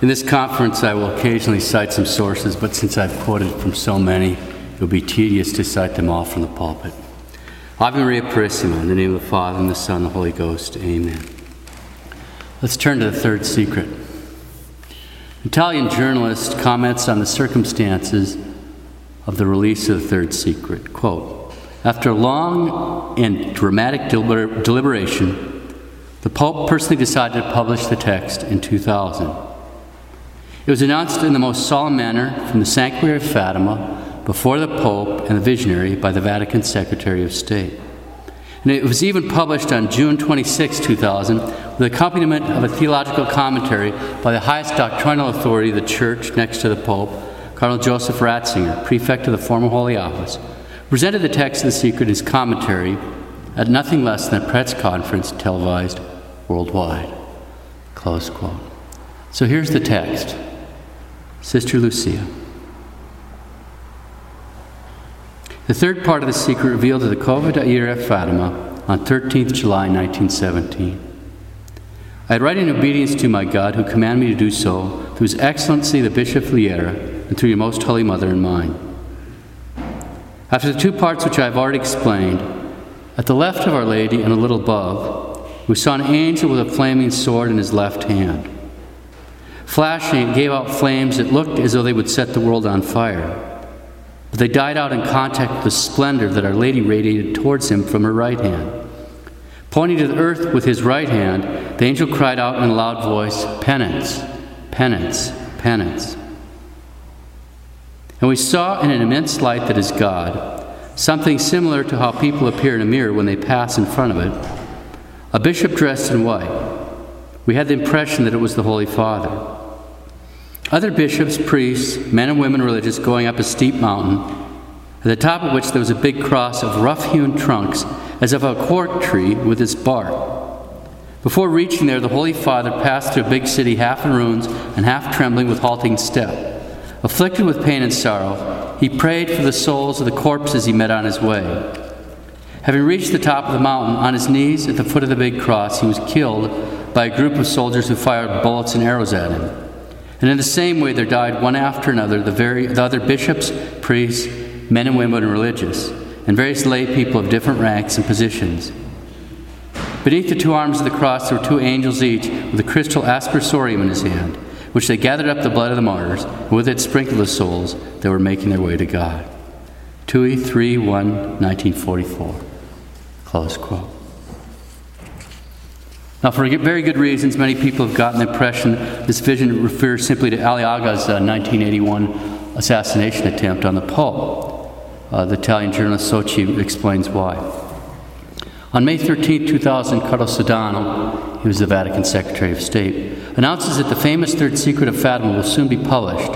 In this conference, I will occasionally cite some sources, but since I've quoted from so many, it will be tedious to cite them all from the pulpit. Ave Maria Purissima, in the name of the Father, and the Son, and the Holy Ghost. Amen. Let's turn to the third secret. Italian journalist comments on the circumstances of the release of the third secret. Quote, after long and dramatic deliber- deliberation, the Pope personally decided to publish the text in 2000. It was announced in the most solemn manner from the sanctuary of Fatima before the Pope and the visionary by the Vatican Secretary of State. And it was even published on June 26, 2000, with the accompaniment of a theological commentary by the highest doctrinal authority of the Church next to the Pope, Cardinal Joseph Ratzinger, prefect of the former Holy Office, presented the text of the secret his commentary at nothing less than a press conference televised worldwide. Close quote. So here's the text. Sister Lucia. The third part of the secret revealed to the Cova da Fatima on 13th July 1917. I write in obedience to my God, who commanded me to do so, through His Excellency the Bishop of Leiria, and through your most holy mother and mine. After the two parts which I have already explained, at the left of Our Lady and a little above, we saw an angel with a flaming sword in his left hand. Flashing, it gave out flames that looked as though they would set the world on fire. But they died out in contact with the splendor that Our Lady radiated towards him from her right hand. Pointing to the earth with his right hand, the angel cried out in a loud voice, Penance, penance, penance. And we saw in an immense light that is God, something similar to how people appear in a mirror when they pass in front of it, a bishop dressed in white. We had the impression that it was the Holy Father. Other bishops, priests, men and women religious going up a steep mountain, at the top of which there was a big cross of rough hewn trunks, as of a cork tree with its bark. Before reaching there, the Holy Father passed through a big city, half in ruins and half trembling with halting step. Afflicted with pain and sorrow, he prayed for the souls of the corpses he met on his way. Having reached the top of the mountain, on his knees at the foot of the big cross, he was killed by a group of soldiers who fired bullets and arrows at him. And in the same way, there died one after another the, very, the other bishops, priests, men and women and religious, and various lay people of different ranks and positions. Beneath the two arms of the cross, there were two angels each, with a crystal aspersorium in his hand, which they gathered up the blood of the martyrs, and with it sprinkled the souls that were making their way to God. Tui 3 1 1944. Close quote. Now, for very good reasons, many people have gotten the impression this vision refers simply to Ali Ağca's uh, 1981 assassination attempt on the Pope. Uh, the Italian journalist Socci explains why. On May 13, 2000, Cardinal Sodano, he was the Vatican Secretary of State, announces that the famous Third Secret of Fatima will soon be published,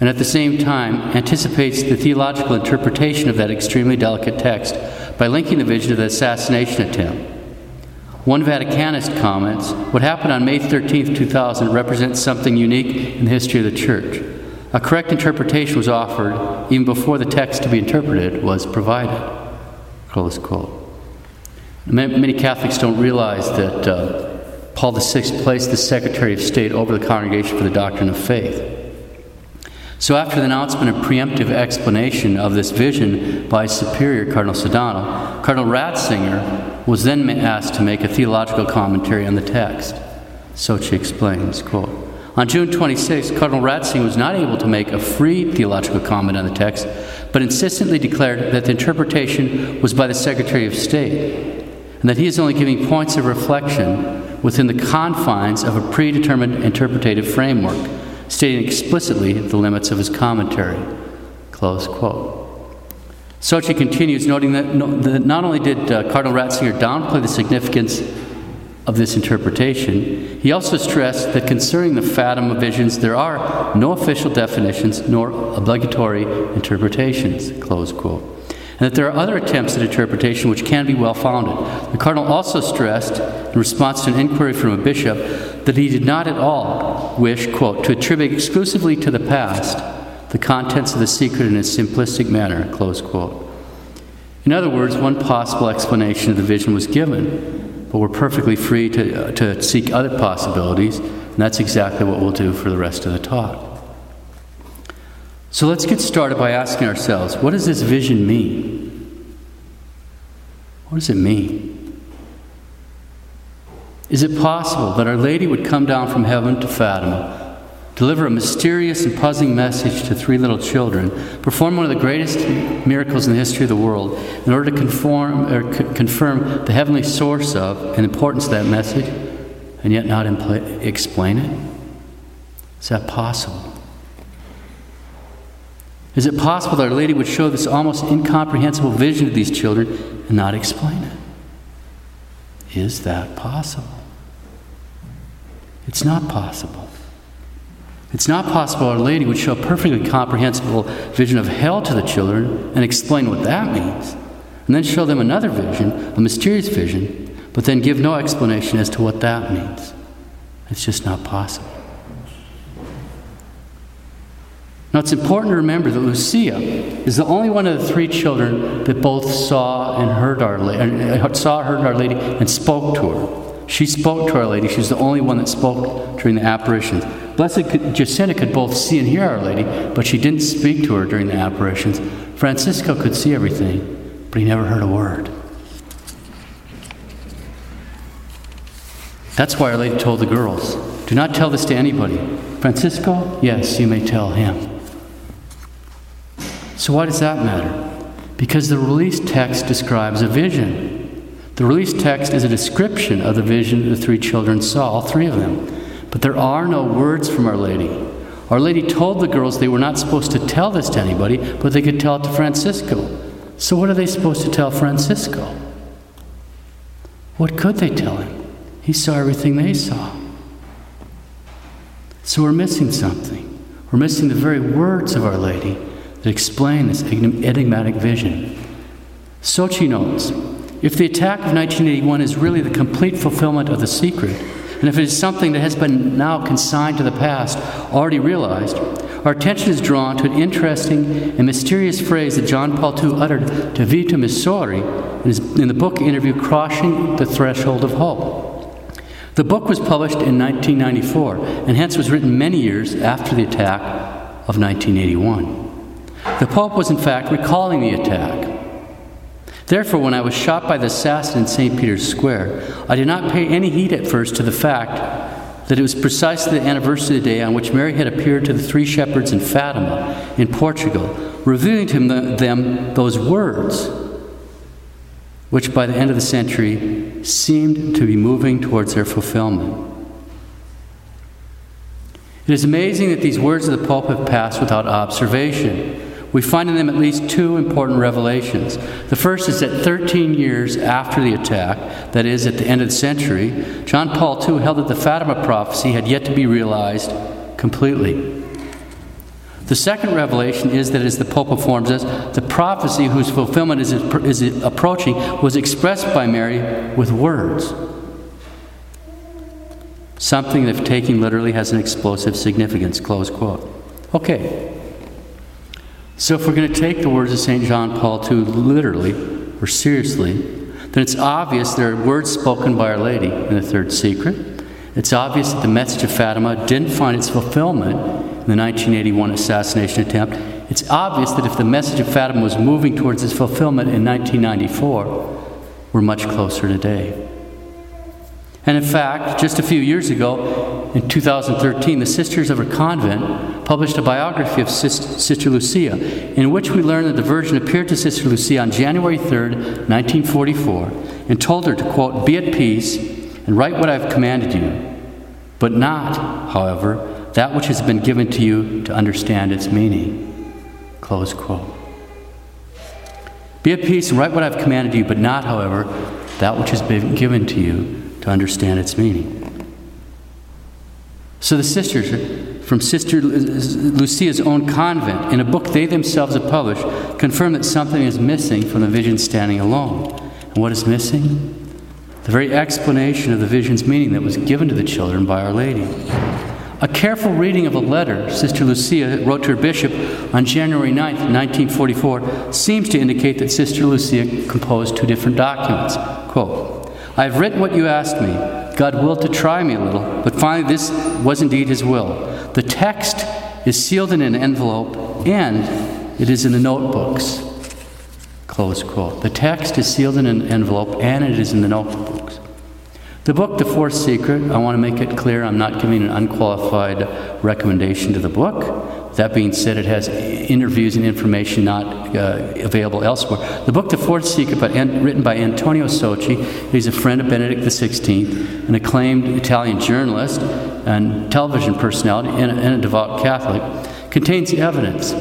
and at the same time anticipates the theological interpretation of that extremely delicate text by linking the vision to the assassination attempt. One Vaticanist comments What happened on May 13, 2000, represents something unique in the history of the Church. A correct interpretation was offered even before the text to be interpreted was provided. Close quote. Many Catholics don't realize that uh, Paul VI placed the Secretary of State over the Congregation for the Doctrine of Faith. So, after the announcement and preemptive explanation of this vision by superior Cardinal Sodano, Cardinal Ratzinger was then asked to make a theological commentary on the text. Socci explains, quote, on June 26, Cardinal Ratzinger was not able to make a free theological comment on the text, but insistently declared that the interpretation was by the Secretary of State, and that he is only giving points of reflection within the confines of a predetermined interpretative framework stating explicitly the limits of his commentary. Close quote. Socci continues, noting that, that not only did uh, Cardinal Ratzinger downplay the significance of this interpretation, he also stressed that concerning the Fatima visions, there are no official definitions nor obligatory interpretations. Close quote and that there are other attempts at interpretation which can be well founded. The Cardinal also stressed, in response to an inquiry from a bishop, that he did not at all wish, quote, to attribute exclusively to the past the contents of the secret in a simplistic manner, close quote. In other words, one possible explanation of the vision was given, but we're perfectly free to, uh, to seek other possibilities And that's exactly what we'll do for the rest of the talk. So let's get started by asking ourselves what does this vision mean? What does it mean? Is it possible that Our Lady would come down from heaven to Fatima, deliver a mysterious and puzzling message to three little children, perform one of the greatest miracles in the history of the world in order to conform, or c- confirm the heavenly source of and importance of that message, and yet not impl- explain it? Is that possible? Is it possible that Our Lady would show this almost incomprehensible vision to these children and not explain it? Is that possible? It's not possible. It's not possible Our Lady would show a perfectly comprehensible vision of hell to the children and explain what that means, and then show them another vision, a mysterious vision, but then give no explanation as to what that means. It's just not possible. Now, it's important to remember that Lucia is the only one of the three children that both saw and heard Our Lady, uh, saw, heard Our Lady, and spoke to her. She spoke to Our Lady. She was the only one that spoke during the apparitions. Blessed Jacinta could both see and hear Our Lady, but she didn't speak to her during the apparitions. Francisco could see everything, but he never heard a word. That's why Our Lady told the girls, Do not tell this to anybody. Francisco, yes, you may tell him. So, why does that matter? Because the release text describes a vision. The release text is a description of the vision the three children saw, all three of them. But there are no words from Our Lady. Our Lady told the girls they were not supposed to tell this to anybody, but they could tell it to Francisco. So, what are they supposed to tell Francisco? What could they tell him? He saw everything they saw. So, we're missing something. We're missing the very words of Our Lady that explain this enigmatic vision. Socci notes if the attack of 1981 is really the complete fulfillment of the secret, and if it is something that has been now consigned to the past, already realized, our attention is drawn to an interesting and mysterious phrase that John Paul II uttered to Vittorio Messori in, his, in the book interview Crossing the Threshold of Hope. The book was published in 1994 and hence was written many years after the attack of 1981. The Pope was, in fact, recalling the attack. Therefore, when I was shot by the assassin in St. Peter's Square, I did not pay any heed at first to the fact that it was precisely the anniversary day on which Mary had appeared to the three shepherds in Fatima, in Portugal, revealing to them those words, which by the end of the century seemed to be moving towards their fulfillment. It is amazing that these words of the Pope have passed without observation. We find in them at least two important revelations. The first is that 13 years after the attack, that is, at the end of the century, John Paul II held that the Fatima prophecy had yet to be realized completely. The second revelation is that, as the Pope informs us, the prophecy whose fulfillment is, is approaching was expressed by Mary with words. Something that, if taken literally, has an explosive significance. Close quote. Okay, so, if we're going to take the words of St. John Paul II literally or seriously, then it's obvious there are words spoken by Our Lady in the third secret. It's obvious that the message of Fatima didn't find its fulfillment in the 1981 assassination attempt. It's obvious that if the message of Fatima was moving towards its fulfillment in 1994, we're much closer today. And in fact, just a few years ago, in 2013, the Sisters of her convent published a biography of Sister Lucia, in which we learn that the Virgin appeared to Sister Lucia on January 3rd, 1944, and told her to, quote, be at peace and write what I have commanded you, but not, however, that which has been given to you to understand its meaning. Close quote. Be at peace and write what I have commanded you, but not, however, that which has been given to you to understand its meaning. So the sisters from Sister Lucia's own convent, in a book they themselves have published, confirm that something is missing from the vision standing alone. And what is missing? The very explanation of the vision's meaning that was given to the children by Our Lady. A careful reading of a letter Sister Lucia wrote to her bishop on January 9, 1944, seems to indicate that Sister Lucia composed two different documents. Quote, I have written what you asked me, God willed to try me a little, but finally this was indeed his will. The text is sealed in an envelope and it is in the notebooks. Close quote. The text is sealed in an envelope and it is in the notebooks. The book, The Fourth Secret, I want to make it clear I'm not giving an unqualified recommendation to the book. That being said, it has interviews and information not uh, available elsewhere. The book, The Fourth Secret, written by Antonio Socci, he's a friend of Benedict XVI, an acclaimed Italian journalist and television personality, and a, and a devout Catholic, contains evidence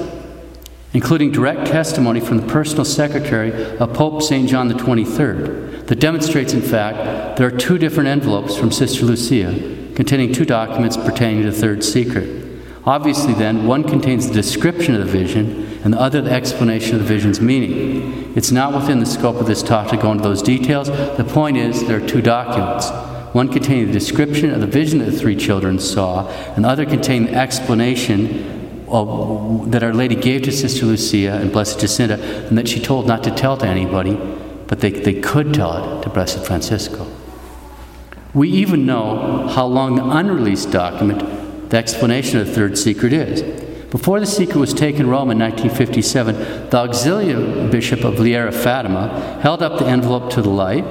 including direct testimony from the personal secretary of Pope St. John 23rd, that demonstrates, in fact, there are two different envelopes from Sister Lucia containing two documents pertaining to the third secret. Obviously, then, one contains the description of the vision and the other the explanation of the vision's meaning. It's not within the scope of this talk to go into those details. The point is, there are two documents. One containing the description of the vision that the three children saw, and the other containing the explanation that Our Lady gave to Sister Lucia and Blessed Jacinta, and that she told not to tell to anybody, but they, they could tell it to Blessed Francisco. We even know how long the unreleased document, the explanation of the third secret, is. Before the secret was taken Rome in 1957, the auxiliary bishop of Leiria Fatima held up the envelope to the light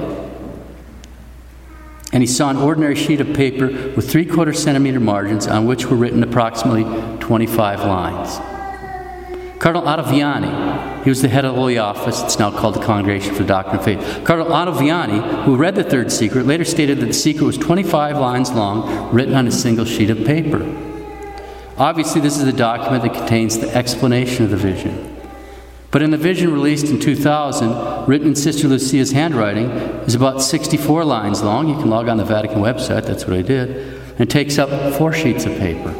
and he saw an ordinary sheet of paper with three quarter centimeter margins on which were written approximately 25 lines. Cardinal Ottaviani, he was the head of the Holy Office, it's now called the Congregation for the Doctrine of Faith. Cardinal Ottaviani, who read the third secret, later stated that the secret was 25 lines long, written on a single sheet of paper. Obviously, this is the document that contains the explanation of the vision. But in the vision released in 2000, written in Sister Lucia's handwriting, is about 64 lines long. You can log on the Vatican website, that's what I did. And takes up four sheets of paper.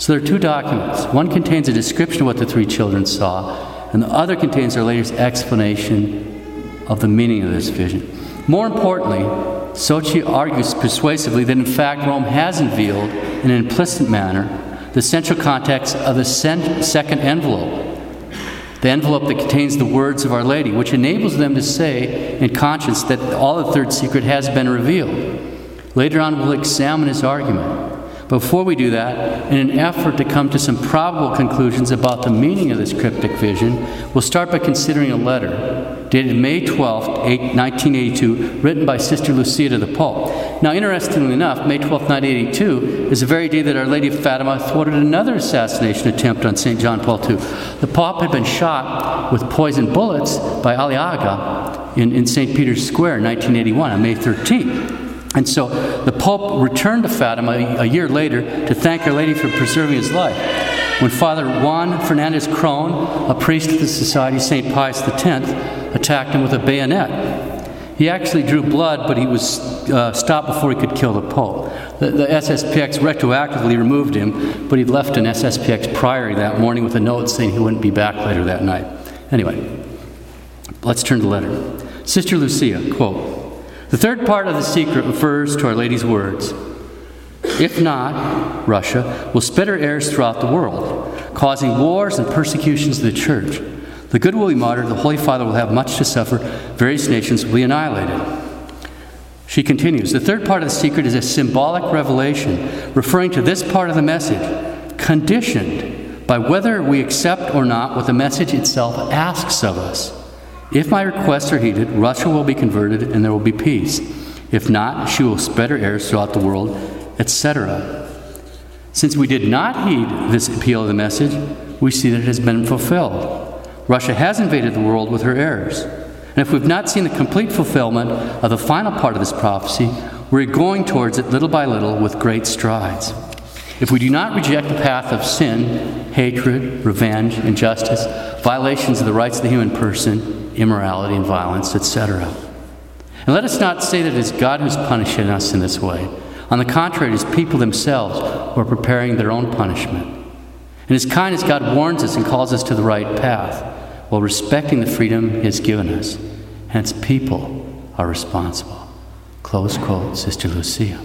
So there are two documents. One contains a description of what the three children saw, and the other contains Our Lady's explanation of the meaning of this vision. More importantly, Socci argues persuasively that in fact Rome has unveiled, in an implicit manner, the central context of the second envelope the envelope that contains the words of Our Lady, which enables them to say in conscience that all the third secret has been revealed. Later on, we'll examine his argument. Before we do that, in an effort to come to some probable conclusions about the meaning of this cryptic vision, we'll start by considering a letter dated May 12, 1982, written by Sister Lucia to the Pope. Now, interestingly enough, May 12, 1982 is the very day that Our Lady of Fatima thwarted another assassination attempt on St. John Paul II. The Pope had been shot with poisoned bullets by Ali Ağca in, in St. Peter's Square in 1981 on May 13th. And so the Pope returned to Fatima a year later to thank Our Lady for preserving his life. When Father Juan Fernandez Krohn, a priest of the Society of St. Pius X, attacked him with a bayonet, he actually drew blood, but he was uh, stopped before he could kill the Pope. The, the, SSPX retroactively removed him, but he'd left an SSPX priory that morning with a note saying he wouldn't be back later that night. Anyway, let's turn to the letter. Sister Lucia, quote, the third part of the secret refers to Our Lady's words. If not, Russia will spread her errors throughout the world, causing wars and persecutions of the church. The good will be martyred, the Holy Father will have much to suffer, various nations will be annihilated. She continues The third part of the secret is a symbolic revelation referring to this part of the message, conditioned by whether we accept or not what the message itself asks of us. If my requests are heeded, Russia will be converted and there will be peace. If not, she will spread her errors throughout the world, etc. Since we did not heed this appeal of the message, we see that it has been fulfilled. Russia has invaded the world with her errors. And if we've not seen the complete fulfillment of the final part of this prophecy, we're going towards it little by little with great strides. If we do not reject the path of sin, hatred, revenge, injustice, violations of the rights of the human person, immorality and violence, etc. And let us not say that it is God who's punishing us in this way. On the contrary, it is people themselves who are preparing their own punishment. In His kindness, God warns us and calls us to the right path while respecting the freedom He has given us. Hence, people are responsible. Close quote, Sister Lucia.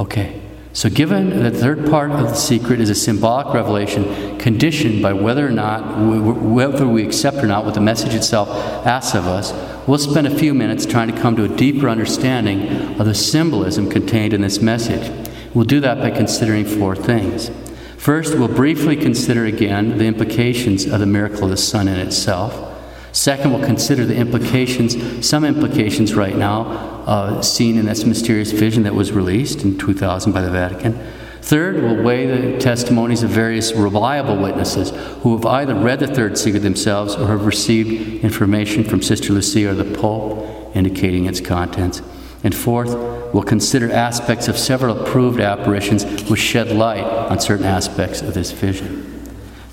Okay. So, given that the third part of the secret is a symbolic revelation conditioned by whether or not, whether we accept or not what the message itself asks of us, we'll spend a few minutes trying to come to a deeper understanding of the symbolism contained in this message. We'll do that by considering four things. First, we'll briefly consider again the implications of the miracle of the sun in itself. Second, we'll consider the implications, some implications right now, uh, seen in this mysterious vision that was released in 2000 by the Vatican. Third, we'll weigh the testimonies of various reliable witnesses who have either read the third secret themselves or have received information from Sister Lucia or the Pope indicating its contents. And fourth, we'll consider aspects of several approved apparitions which shed light on certain aspects of this vision.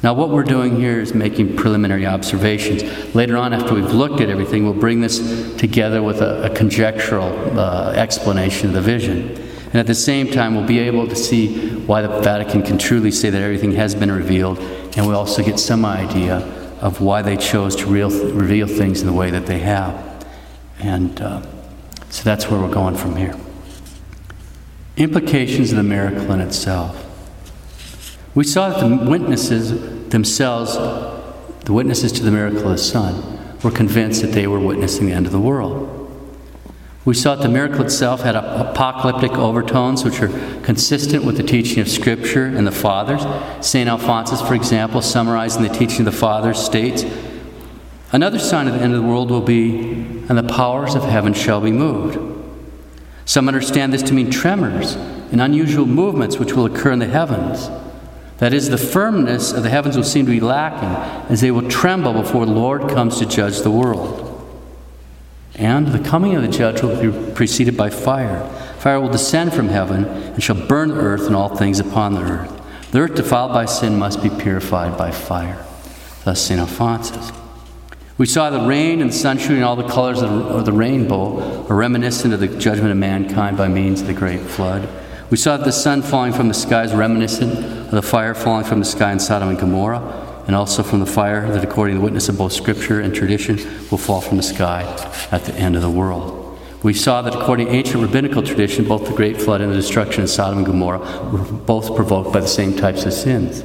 Now, what we're doing here is making preliminary observations. Later on, after we've looked at everything, we'll bring this together with a, a conjectural uh, explanation of the vision. And at the same time, we'll be able to see why the Vatican can truly say that everything has been revealed, and we'll also get some idea of why they chose to real, reveal things in the way that they have. And uh, so that's where we're going from here. Implications of the miracle in itself. We saw that the witnesses themselves, the witnesses to the miracle of the sun, were convinced that they were witnessing the end of the world. We saw that the miracle itself had apocalyptic overtones which are consistent with the teaching of Scripture and the Fathers. St. Alphonsus, for example, summarizing the teaching of the Fathers, states Another sign of the end of the world will be, and the powers of heaven shall be moved. Some understand this to mean tremors and unusual movements which will occur in the heavens. That is, the firmness of the heavens will seem to be lacking as they will tremble before the Lord comes to judge the world. And the coming of the judge will be preceded by fire. Fire will descend from heaven and shall burn the earth and all things upon the earth. The earth defiled by sin must be purified by fire. Thus, St. Alphonsus. We saw the rain and sun shooting all the colors of the rainbow are reminiscent of the judgment of mankind by means of the great flood. We saw that the sun falling from the sky is reminiscent of the fire falling from the sky in Sodom and Gomorrah and also from the fire that, according to the witness of both Scripture and tradition, will fall from the sky at the end of the world. We saw that, according to ancient rabbinical tradition, both the Great Flood and the destruction of Sodom and Gomorrah were both provoked by the same types of sins.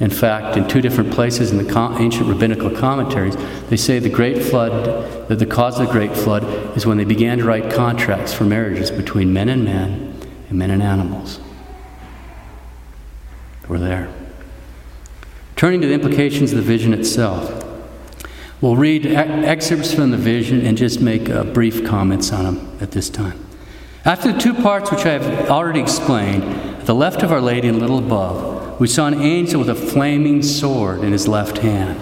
In fact, in two different places in the ancient rabbinical commentaries, they say the Great Flood, that the cause of the Great Flood is when they began to write contracts for marriages between men and men and men and animals. We're there. Turning to the implications of the vision itself, we'll read excerpts from the vision and just make uh, brief comments on them at this time. After the two parts which I have already explained, at the left of Our Lady and a little above, we saw an angel with a flaming sword in his left hand.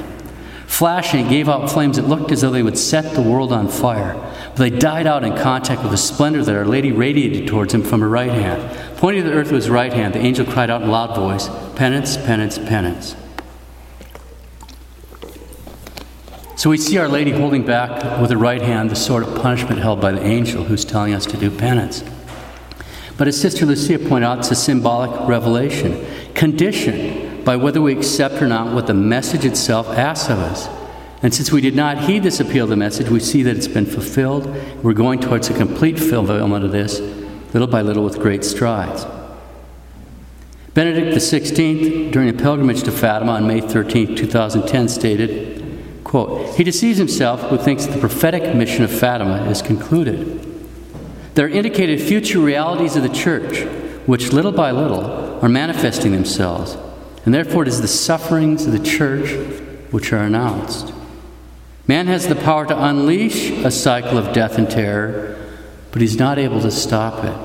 Flashing, it gave out flames that looked as though they would set the world on fire. But they died out in contact with the splendor that Our Lady radiated towards him from her right hand. Pointing to the earth with his right hand, the angel cried out in a loud voice, Penance, penance, penance. So we see Our Lady holding back with her right hand the sword of punishment held by the angel who's telling us to do penance. But as Sister Lucia pointed out, it's a symbolic revelation, conditioned by whether we accept or not what the message itself asks of us. And since we did not heed this appeal of the message, we see that it's been fulfilled. We're going towards a complete fulfillment of this, little by little, with great strides. Benedict XVI, during a pilgrimage to Fatima on May 13, 2010, stated, Quote, he deceives himself who thinks the prophetic mission of Fatima is concluded. There are indicated future realities of the church, which little by little are manifesting themselves, and therefore it is the sufferings of the church which are announced. Man has the power to unleash a cycle of death and terror, but he's not able to stop it.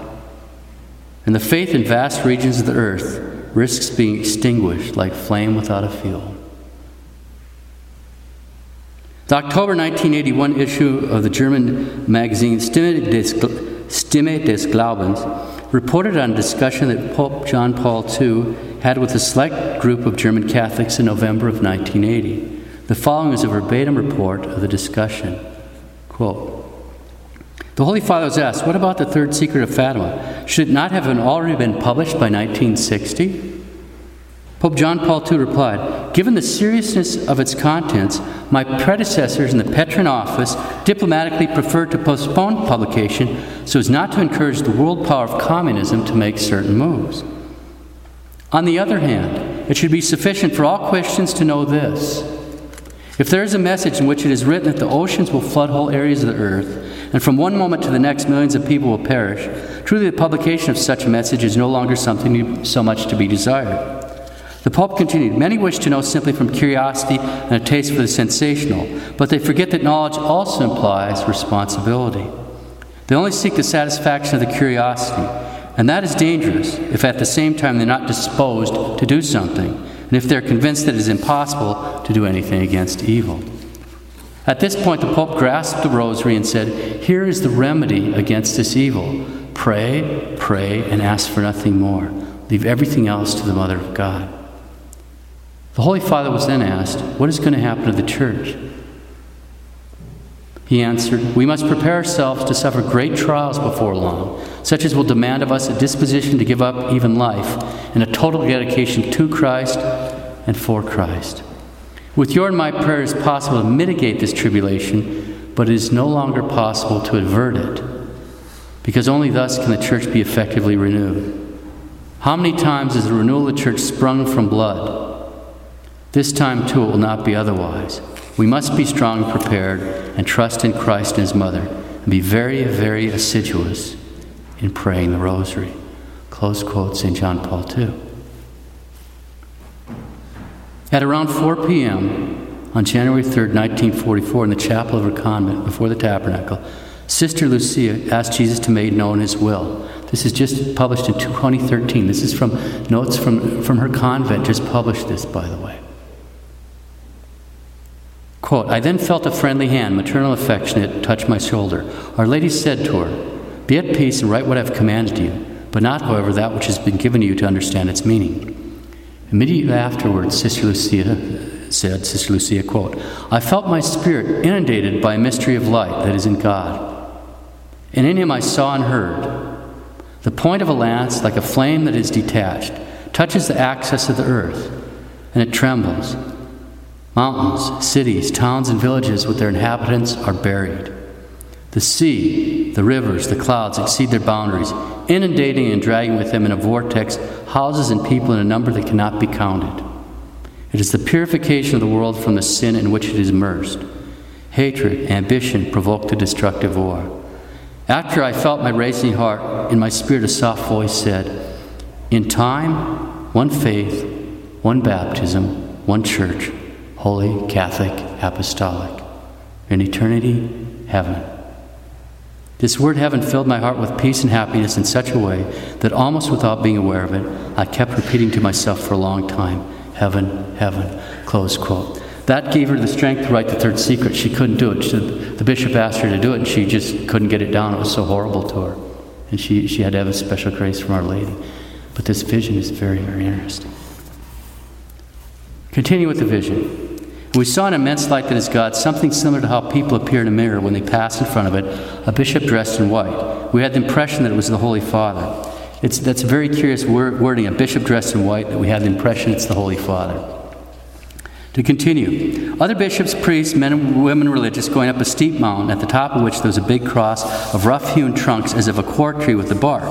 And the faith in vast regions of the earth risks being extinguished like flame without a fuel. The October 1981 issue of the German magazine Stimme des, Glaubens reported on a discussion that Pope John Paul II had with a select group of German Catholics in November of 1980. The following is a verbatim report of the discussion. Quote, the Holy Father was asked, What about the third secret of Fatima? Should it not have already been published by 1960? Pope John Paul II replied, Given the seriousness of its contents, my predecessors in the Petrine office diplomatically preferred to postpone publication so as not to encourage the world power of communism to make certain moves. On the other hand, it should be sufficient for all Christians to know this. If there is a message in which it is written that the oceans will flood whole areas of the earth, and from one moment to the next millions of people will perish, truly the publication of such a message is no longer something so much to be desired. The Pope continued Many wish to know simply from curiosity and a taste for the sensational, but they forget that knowledge also implies responsibility. They only seek the satisfaction of the curiosity, and that is dangerous if at the same time they're not disposed to do something, and if they're convinced that it is impossible to do anything against evil. At this point, the Pope grasped the rosary and said, Here is the remedy against this evil. Pray, pray, and ask for nothing more. Leave everything else to the Mother of God. The Holy Father was then asked, What is going to happen to the church? He answered, We must prepare ourselves to suffer great trials before long, such as will demand of us a disposition to give up even life and a total dedication to Christ and for Christ. With your and my prayer, it is possible to mitigate this tribulation, but it is no longer possible to avert it, because only thus can the church be effectively renewed. How many times has the renewal of the church sprung from blood? This time, too, it will not be otherwise. We must be strong prepared and trust in Christ and His mother and be very, very assiduous in praying the rosary. Close quote, St. John Paul II. At around 4 p.m. on January 3, 1944, in the chapel of her convent before the tabernacle, Sister Lucia asked Jesus to make known his will. This is just published in 2013. This is from notes from, from her convent, just published this, by the way. Quote, I then felt a friendly hand, maternal affectionate, touch my shoulder. Our Lady said to her, Be at peace and write what I have commanded you, but not, however, that which has been given you to understand its meaning. Immediately afterwards, Sister Lucia said, Sister Lucia, quote, I felt my spirit inundated by a mystery of light that is in God. And in him I saw and heard. The point of a lance, like a flame that is detached, touches the axis of the earth, and it trembles Mountains, cities, towns, and villages with their inhabitants are buried. The sea, the rivers, the clouds exceed their boundaries, inundating and dragging with them in a vortex houses and people in a number that cannot be counted. It is the purification of the world from the sin in which it is immersed. Hatred, ambition provoke the destructive war. After I felt my racing heart, in my spirit a soft voice said, In time, one faith, one baptism, one church holy, Catholic, apostolic. In eternity, heaven. This word heaven filled my heart with peace and happiness in such a way that almost without being aware of it, I kept repeating to myself for a long time, heaven, heaven, close quote. That gave her the strength to write the third secret. She couldn't do it. She, the bishop asked her to do it, and she just couldn't get it down. It was so horrible to her. And she, she had to have a special grace from Our Lady. But this vision is very, very interesting. Continue with the vision. We saw an immense light that is God, something similar to how people appear in a mirror when they pass in front of it, a bishop dressed in white. We had the impression that it was the Holy Father. It's, that's a very curious word, wording, a bishop dressed in white, that we had the impression it's the Holy Father. To continue, other bishops, priests, men and women religious going up a steep mountain at the top of which there was a big cross of rough hewn trunks as of a cork tree with a bark.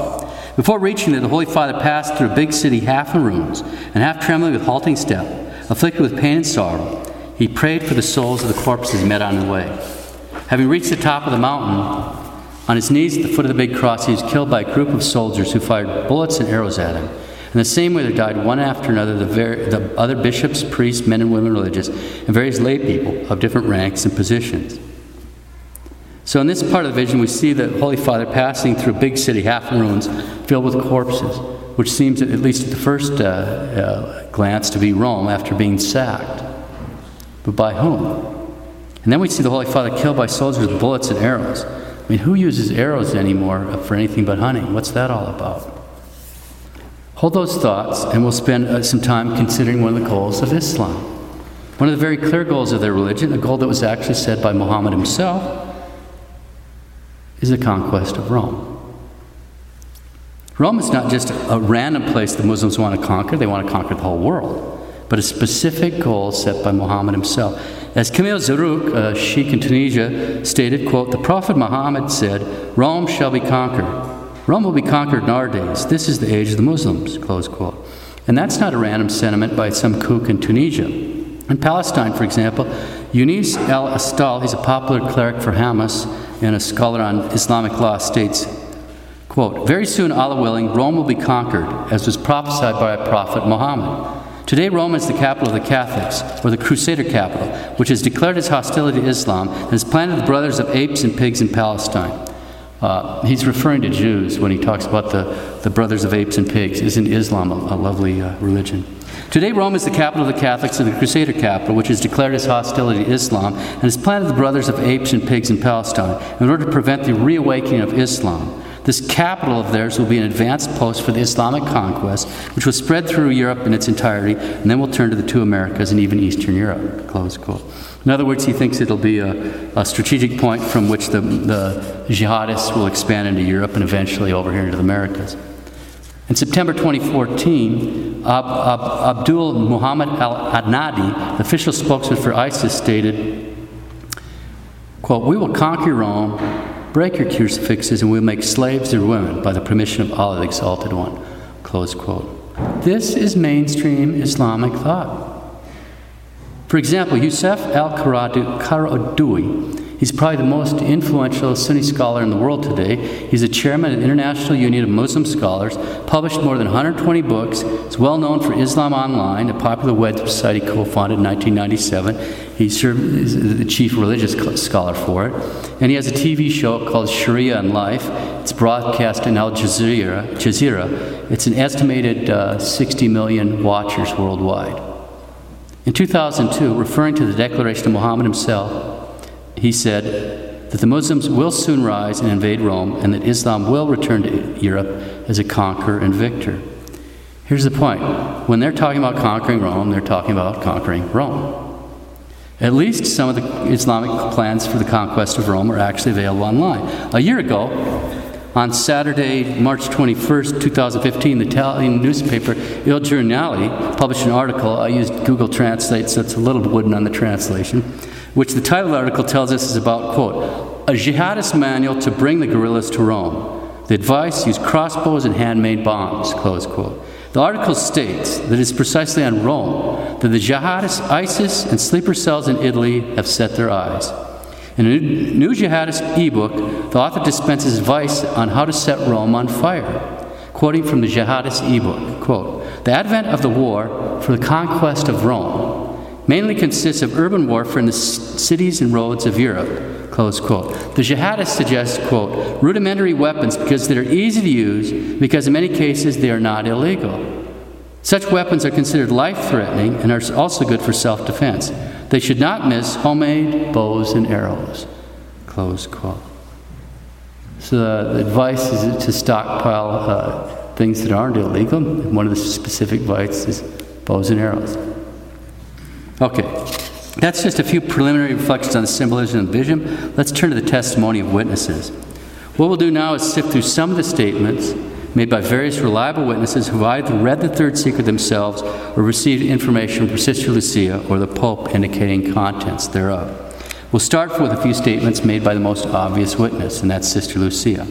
Before reaching it, the Holy Father passed through a big city half in ruins and half trembling with halting step, afflicted with pain and sorrow. He prayed for the souls of the corpses he met on the way. Having reached the top of the mountain, on his knees at the foot of the big cross, he was killed by a group of soldiers who fired bullets and arrows at him. In the same way, there died one after another the, ver- the other bishops, priests, men and women religious, and various lay people of different ranks and positions. So, in this part of the vision, we see the Holy Father passing through a big city, half in ruins, filled with corpses, which seems, at least at the first uh, uh, glance, to be Rome after being sacked. But by whom? And then we see the Holy Father killed by soldiers with bullets and arrows. I mean, who uses arrows anymore for anything but hunting? What's that all about? Hold those thoughts, and we'll spend uh, some time considering one of the goals of Islam. One of the very clear goals of their religion, a goal that was actually said by Muhammad himself, is the conquest of Rome. Rome is not just a random place the Muslims want to conquer, they want to conquer the whole world but a specific goal set by Muhammad himself. As Kamil Zarrouk, a sheikh in Tunisia, stated, quote, The Prophet Muhammad said, Rome shall be conquered. Rome will be conquered in our days. This is the age of the Muslims, close quote. And that's not a random sentiment by some kook in Tunisia. In Palestine, for example, Yunis al Astal, he's a popular cleric for Hamas and a scholar on Islamic law, states, quote, Very soon, Allah willing, Rome will be conquered, as was prophesied by our prophet Muhammad. Today, Rome is the capital of the Catholics, or the Crusader capital, which has declared its hostility to Islam and has planted the brothers of apes and pigs in Palestine. Uh, he's referring to Jews when he talks about the, the brothers of apes and pigs. Isn't Islam a, a lovely uh, religion? Today, Rome is the capital of the Catholics and the Crusader capital, which has declared its hostility to Islam and has planted the brothers of apes and pigs in Palestine in order to prevent the reawakening of Islam. This capital of theirs will be an advanced post for the Islamic conquest, which will spread through Europe in its entirety, and then we'll turn to the two Americas and even Eastern Europe. Close quote. In other words, he thinks it'll be a, a strategic point from which the, the jihadists will expand into Europe and eventually over here into the Americas. In September 2014, Ab, Ab, Abdul Muhammad al Adnani, the official spokesman for ISIS, stated, quote, We will conquer Rome, break your crucifixes, and we'll make slaves of women by the permission of Allah, the Exalted One. Close quote. This is mainstream Islamic thought. For example, Youssef al Qaradawi He's probably the most influential Sunni scholar in the world today. He's a chairman of the International Union of Muslim Scholars, published more than 120 books. He's well known for Islam Online, a popular website he co founded in 1997. He served as the chief religious scholar for it. And he has a TV show called Sharia and Life. It's broadcast in Al Jazeera. Jazeera. It's an estimated uh, 60 million watchers worldwide. In 2002, referring to the declaration of Muhammad himself, he said that the Muslims will soon rise and invade Rome, and that Islam will return to Europe as a conqueror and victor. Here's the point when they're talking about conquering Rome, they're talking about conquering Rome. At least some of the Islamic plans for the conquest of Rome are actually available online. A year ago, on Saturday, March 21st, 2015, the Italian newspaper Il Giornale published an article. I used Google Translate, so it's a little wooden on the translation which the title the article tells us is about, quote, a jihadist manual to bring the guerrillas to Rome. The advice use crossbows and handmade bombs, close quote. The article states that it's precisely on Rome that the jihadists ISIS and sleeper cells in Italy have set their eyes. In a new jihadist ebook, the author dispenses advice on how to set Rome on fire. Quoting from the jihadist ebook, quote, The advent of the war for the conquest of Rome mainly consists of urban warfare in the cities and roads of Europe. Close quote. The jihadists suggest, quote, rudimentary weapons because they're easy to use, because in many cases they are not illegal. Such weapons are considered life threatening and are also good for self defense. They should not miss homemade bows and arrows. Close quote. So the advice is to stockpile uh, things that aren't illegal. One of the specific advice is bows and arrows. Okay, that's just a few preliminary reflections on the symbolism and vision. Let's turn to the testimony of witnesses. What we'll do now is sift through some of the statements made by various reliable witnesses who either read the third secret themselves or received information from Sister Lucia or the Pope indicating contents thereof. We'll start with a few statements made by the most obvious witness, and that's Sister Lucia.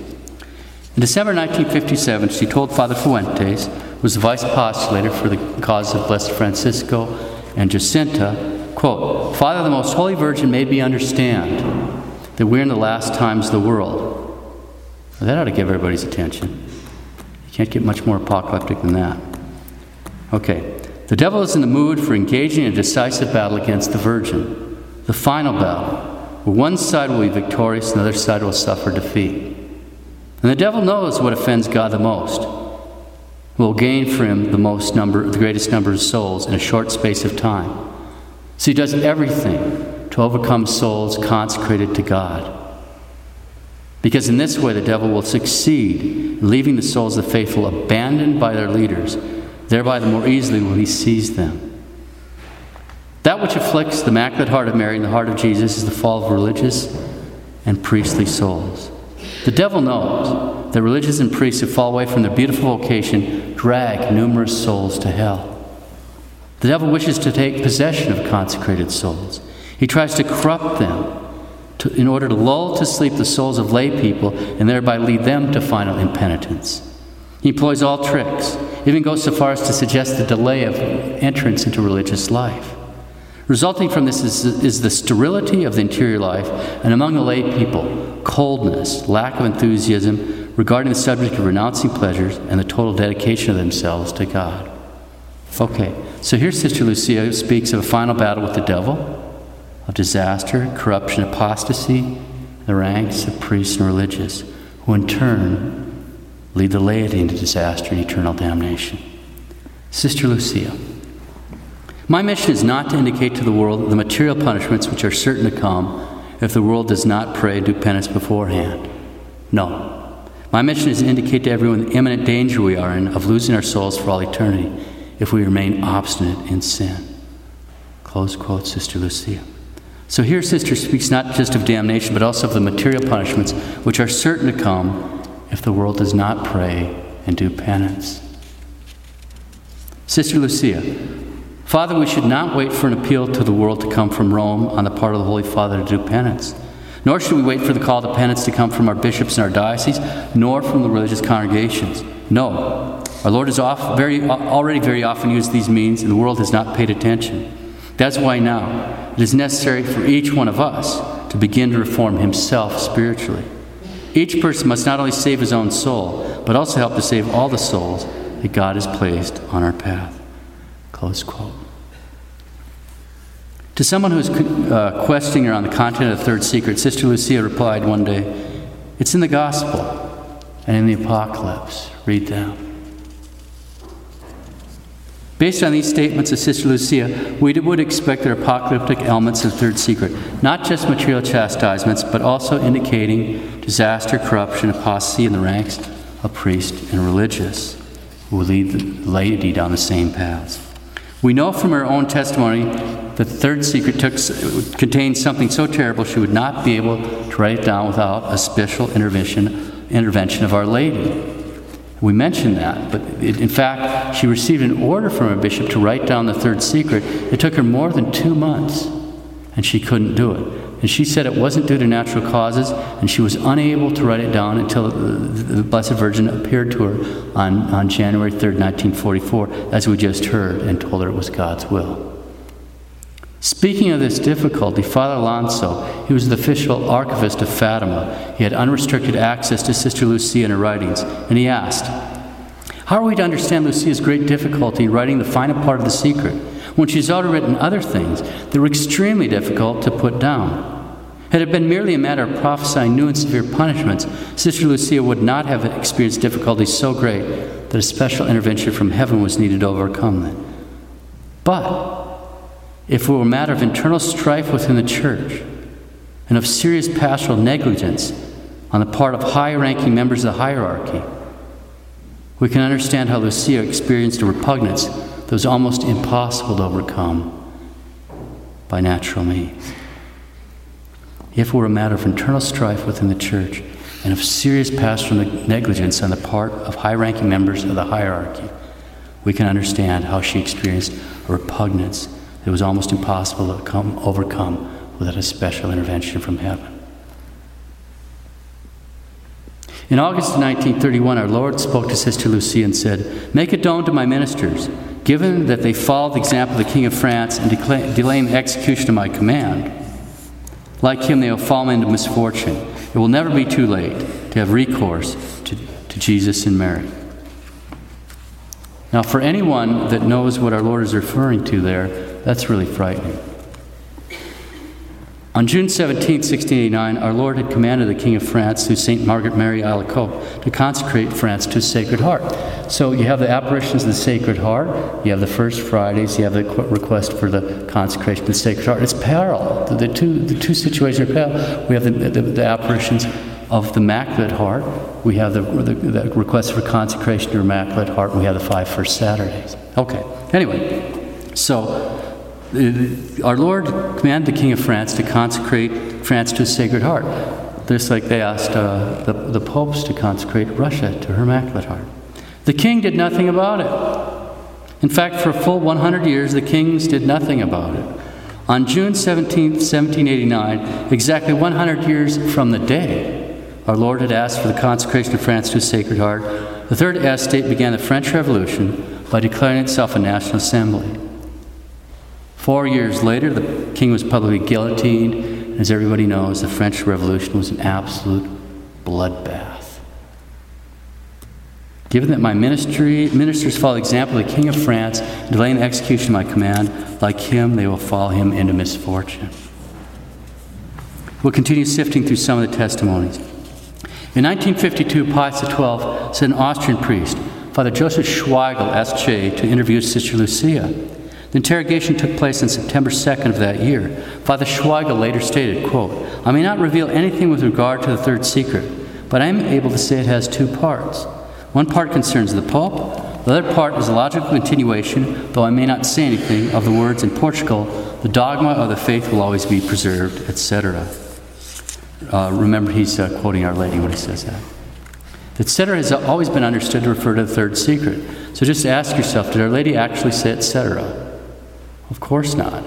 In December 1957, she told Father Fuentes, who was the vice postulator for the cause of Blessed Francisco and Jacinta, quote, Father, the Most Holy Virgin made me understand that we're in the last times of the world. Well, that ought to give everybody's attention. You can't get much more apocalyptic than that. Okay. The devil is in the mood for engaging in a decisive battle against the Virgin, the final battle, where one side will be victorious and the other side will suffer defeat. And the devil knows what offends God the most will gain for him the most number, the greatest number of souls in a short space of time. So he does everything to overcome souls consecrated to God. Because in this way, the devil will succeed, leaving the souls of the faithful abandoned by their leaders. Thereby, the more easily will he seize them. That which afflicts the Immaculate Heart of Mary and the heart of Jesus is the fall of religious and priestly souls. The devil knows that religious and priests who fall away from their beautiful vocation drag numerous souls to hell. The devil wishes to take possession of consecrated souls. He tries to corrupt them to, in order to lull to sleep the souls of lay people and thereby lead them to final impenitence. He employs all tricks, even goes so far as to suggest the delay of entrance into religious life. Resulting from this is, is the sterility of the interior life, and among the lay people, coldness, lack of enthusiasm regarding the subject of renouncing pleasures, and the total dedication of themselves to God. Okay, so here Sister Lucia speaks of a final battle with the devil, of disaster, corruption, apostasy, the ranks of priests and religious, who in turn lead the laity into disaster and eternal damnation. Sister Lucia. My mission is not to indicate to the world the material punishments which are certain to come if the world does not pray and do penance beforehand. No. My mission is to indicate to everyone the imminent danger we are in of losing our souls for all eternity if we remain obstinate in sin. Close quote, Sister Lucia. So here, Sister speaks not just of damnation, but also of the material punishments which are certain to come if the world does not pray and do penance. Sister Lucia, Father, we should not wait for an appeal to the world to come from Rome on the part of the Holy Father to do penance. Nor should we wait for the call to penance to come from our bishops and our dioceses, nor from the religious congregations. No. Our Lord has very, already very often used these means, and the world has not paid attention. That's why now it is necessary for each one of us to begin to reform himself spiritually. Each person must not only save his own soul, but also help to save all the souls that God has placed on our path. Close quote. To someone who's uh, questioning around the content of the third secret, Sister Lucia replied one day, It's in the gospel and in the apocalypse. Read them. Based on these statements of Sister Lucia, we would expect there apocalyptic elements of the third secret, not just material chastisements, but also indicating disaster, corruption, apostasy in the ranks of priests and religious who lead the laity down the same paths. We know from her own testimony that the third secret took, contained something so terrible she would not be able to write it down without a special intervention, intervention of Our Lady. We mentioned that, but it, in fact, she received an order from her bishop to write down the third secret. It took her more than two months, and she couldn't do it. And she said it wasn't due to natural causes, and she was unable to write it down until the Blessed Virgin appeared to her on, on January 3rd, 1944, as we just heard, and told her it was God's will. Speaking of this difficulty, Father Alonso, he was the official archivist of Fatima. He had unrestricted access to Sister Lucia and her writings, and he asked, How are we to understand Lucia's great difficulty in writing the final part of the secret? When she's already written other things that were extremely difficult to put down. Had it been merely a matter of prophesying new and severe punishments, Sister Lucia would not have experienced difficulties so great that a special intervention from heaven was needed to overcome them. But if it were a matter of internal strife within the church and of serious pastoral negligence on the part of high ranking members of the hierarchy, we can understand how Lucia experienced a repugnance was almost impossible to overcome by natural means. If it were a matter of internal strife within the church and of serious pastoral negligence on the part of high ranking members of the hierarchy, we can understand how she experienced a repugnance that was almost impossible to come, overcome without a special intervention from heaven. In August of 1931, our Lord spoke to Sister Lucia and said, Make it known to my ministers given that they follow the example of the King of France and delay the execution of my command, like him they will fall into misfortune. It will never be too late to have recourse to, to Jesus and Mary. Now, for anyone that knows what our Lord is referring to there, that's really frightening. On June 17, 1689, our Lord had commanded the King of France, through St. Margaret Mary Alacoque, to consecrate France to His Sacred Heart. So you have the apparitions of the Sacred Heart, you have the First Fridays, you have the request for the consecration of the Sacred Heart. It's parallel. The, the two, the two situations are parallel. We have the, the, the apparitions of the Immaculate Heart, we have the, the, the request for consecration to the Immaculate Heart, we have the five First Saturdays. Okay, anyway, so our Lord commanded the King of France to consecrate France to His Sacred Heart, just like they asked uh, the, the popes to consecrate Russia to her Immaculate Heart. The king did nothing about it. In fact, for a full 100 years, the kings did nothing about it. On June 17, 1789, exactly 100 years from the day our Lord had asked for the consecration of France to His Sacred Heart, the Third Estate began the French Revolution by declaring itself a national assembly. Four years later, the king was publicly guillotined, as everybody knows, the French Revolution was an absolute bloodbath. Given that my ministry, ministers follow the example of the King of France, delaying the execution of my command, like him, they will follow him into misfortune. We'll continue sifting through some of the testimonies. In 1952, Pius XII sent an Austrian priest, Father Joseph Schweigl, S.J., to interview Sister Lucia. The interrogation took place on September 2nd of that year. Father Schweigl later stated, quote, I may not reveal anything with regard to the third secret, but I am able to say it has two parts. One part concerns the Pope, the other part is a logical continuation, though I may not say anything, of the words in Portugal, the dogma of the faith will always be preserved, etc. Uh, remember, he's uh, quoting Our Lady when he says that. Etc. has always been understood to refer to the third secret. So just ask yourself, did Our Lady actually say etc.? Of course not.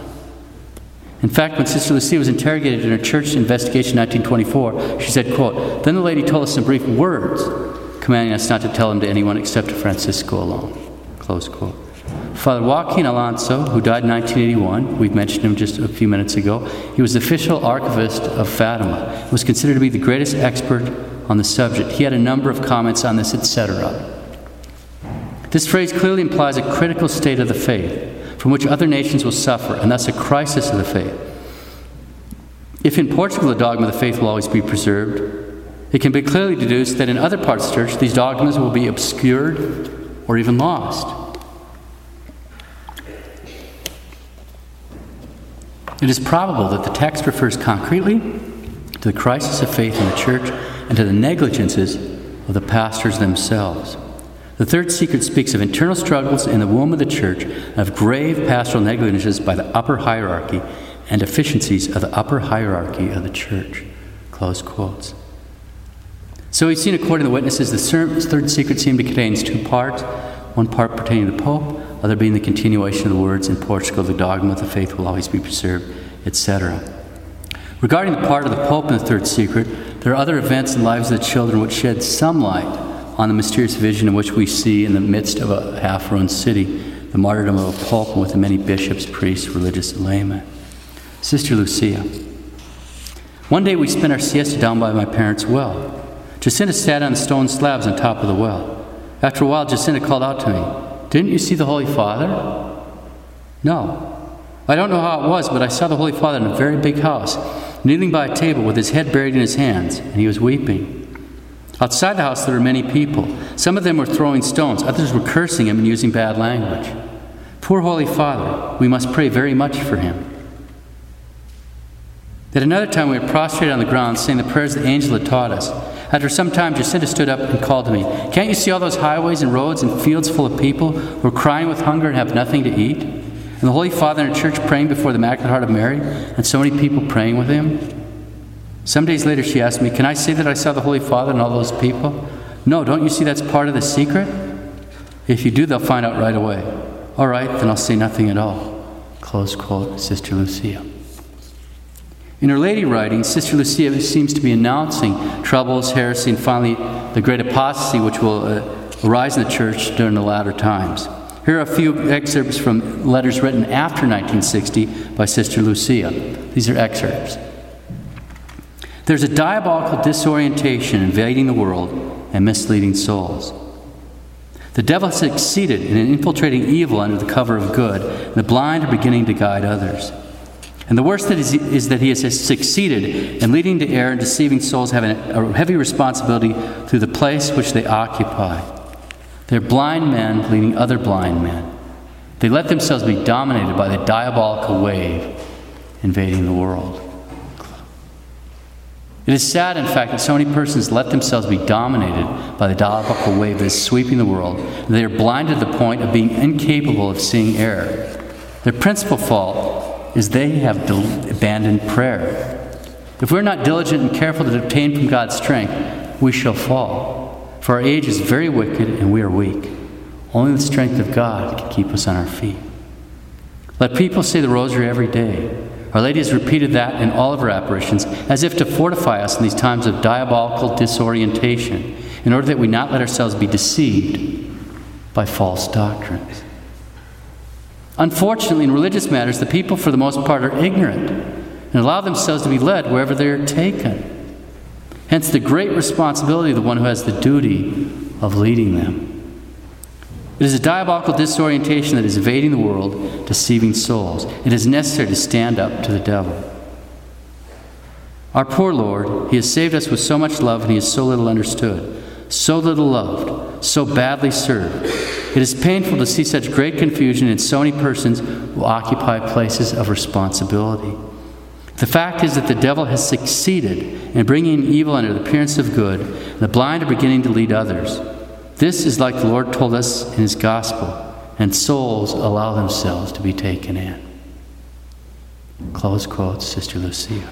In fact, when Sister Lucia was interrogated in her church investigation in 1924, she said, quote, Then the lady told us some brief words, commanding us not to tell them to anyone except to Francisco alone. Close quote. Father Joaquin Alonso, who died in 1981, we've mentioned him just a few minutes ago, he was the official archivist of Fatima, was considered to be the greatest expert on the subject. He had a number of comments on this, etc. This phrase clearly implies a critical state of the faith from which other nations will suffer, and thus a crisis of the faith. If in Portugal the dogma of the faith will always be preserved, it can be clearly deduced that in other parts of the church these dogmas will be obscured or even lost. It is probable that the text refers concretely to the crisis of faith in the church and to the negligences of the pastors themselves. The third secret speaks of internal struggles in the womb of the church, of grave pastoral negligences by the upper hierarchy, and deficiencies of the upper hierarchy of the church. Close quotes. So we've seen, according to the witnesses, the third secret seemed to contain two parts one part pertaining to the Pope, other being the continuation of the words in Portugal, the dogma of the faith will always be preserved, etc. Regarding the part of the Pope in the third secret, there are other events in the lives of the children which shed some light on the mysterious vision in which we see in the midst of a half ruined city the martyrdom of a pope with many bishops, priests, religious and laymen. Sister Lucia. One day we spent our siesta down by my parents' well. Jacinta sat on the stone slabs on top of the well. After a while, Jacinta called out to me, Didn't you see the Holy Father? No. I don't know how it was, but I saw the Holy Father in a very big house, kneeling by a table with his head buried in his hands, and he was weeping. Outside the house, there were many people. Some of them were throwing stones, others were cursing him and using bad language. Poor Holy Father, we must pray very much for him. At another time, we were prostrated on the ground, saying the prayers the angel had taught us. After some time, Jacinta stood up and called to me, Can't you see all those highways and roads and fields full of people who are crying with hunger and have nothing to eat? And the Holy Father in a church praying before the Immaculate Heart of Mary, and so many people praying with him? Some days later, she asked me, Can I say that I saw the Holy Father and all those people? No, don't you see that's part of the secret? If you do, they'll find out right away. All right, then I'll say nothing at all. Close quote, Sister Lucia. In her lady writing, Sister Lucia seems to be announcing troubles, heresy, and finally the great apostasy which will uh, arise in the church during the latter times. Here are a few excerpts from letters written after 1960 by Sister Lucia. These are excerpts. There's a diabolical disorientation invading the world and misleading souls. The devil has succeeded in infiltrating evil under the cover of good, and the blind are beginning to guide others. And the worst that is, is that he has succeeded in leading to error and deceiving souls having a heavy responsibility through the place which they occupy. They're blind men leading other blind men. They let themselves be dominated by the diabolical wave invading the world. It is sad, in fact, that so many persons let themselves be dominated by the diabolical wave that is sweeping the world. They are blinded to the point of being incapable of seeing error. Their principal fault is they have abandoned prayer. If we're not diligent and careful to obtain from God's strength, we shall fall. For our age is very wicked and we are weak. Only the strength of God can keep us on our feet. Let people say the rosary every day. Our Lady has repeated that in all of her apparitions, as if to fortify us in these times of diabolical disorientation, in order that we not let ourselves be deceived by false doctrines. Unfortunately, in religious matters, the people, for the most part, are ignorant and allow themselves to be led wherever they are taken. Hence, the great responsibility of the one who has the duty of leading them. It is a diabolical disorientation that is evading the world, deceiving souls. It is necessary to stand up to the devil. Our poor Lord, He has saved us with so much love and He is so little understood, so little loved, so badly served. It is painful to see such great confusion in so many persons who occupy places of responsibility. The fact is that the devil has succeeded in bringing evil under the appearance of good, and the blind are beginning to lead others. This is like the Lord told us in His gospel, and souls allow themselves to be taken in. Close quote, Sister Lucia.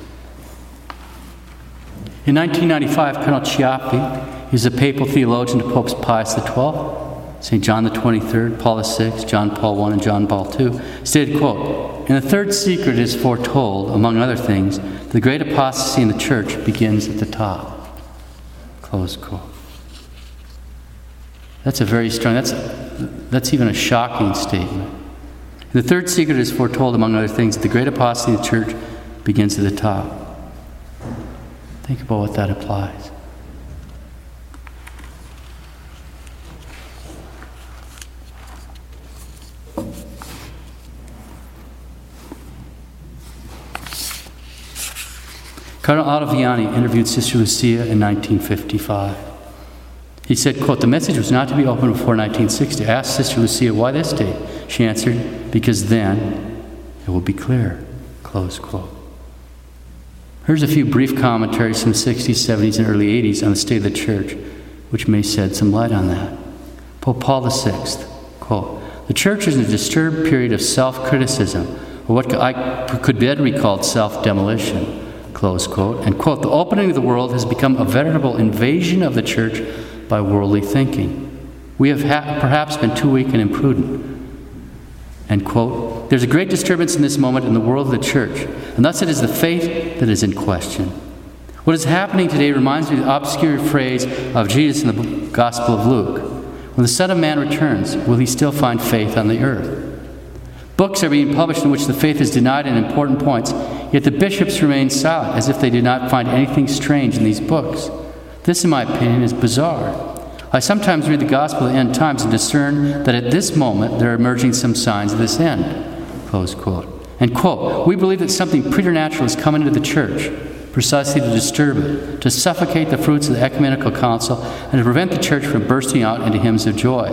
In 1995, Cardinal Ciappi, he's a papal theologian to Popes Pius XII, St. John the 23rd, Paul VI, John Paul I, and John Paul II, stated, quote, In the third secret is foretold, among other things, the great apostasy in the church begins at the top. Close quote. That's a very strong, that's, that's even a shocking statement. The third secret is foretold, among other things, that the great apostasy of the church begins at the top. Think about what that implies. Cardinal Ottaviani interviewed Sister Lucia in 1955. He said, quote, The message was not to be opened before 1960. I asked Sister Lucia, why this date? She answered, because then it will be clear, close quote. Here's a few brief commentaries from the 60s, 70s, and early 80s on the state of the church, which may shed some light on that. Pope Paul VI, quote, The church is in a disturbed period of self criticism, or what I could better be called self demolition Close quote. And quote, the opening of the world has become a veritable invasion of the church by worldly thinking. We have ha- perhaps been too weak and imprudent. End quote. There's a great disturbance in this moment in the world of the church, and thus it is the faith that is in question. What is happening today reminds me of the obscure phrase of Jesus in the Gospel of Luke When the Son of Man returns, will he still find faith on the earth? Books are being published in which the faith is denied in important points, yet the bishops remain silent as if they did not find anything strange in these books. This, in my opinion, is bizarre. I sometimes read the gospel of the end times and discern that at this moment there are emerging some signs of this end. Close quote. And quote, we believe that something preternatural is coming into the church, precisely to disturb it, to suffocate the fruits of the ecumenical council, and to prevent the church from bursting out into hymns of joy.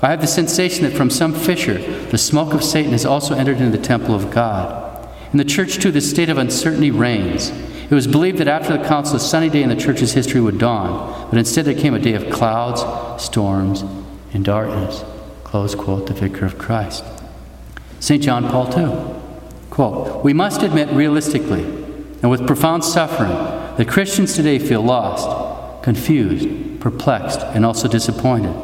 I have the sensation that from some fissure, the smoke of Satan has also entered into the temple of God. In the church, too, this state of uncertainty reigns. It was believed that after the council, a sunny day in the church's history would dawn, but instead there came a day of clouds, storms, and darkness. Close quote, the vicar of Christ. St. John Paul II, quote, We must admit realistically and with profound suffering that Christians today feel lost, confused, perplexed, and also disappointed.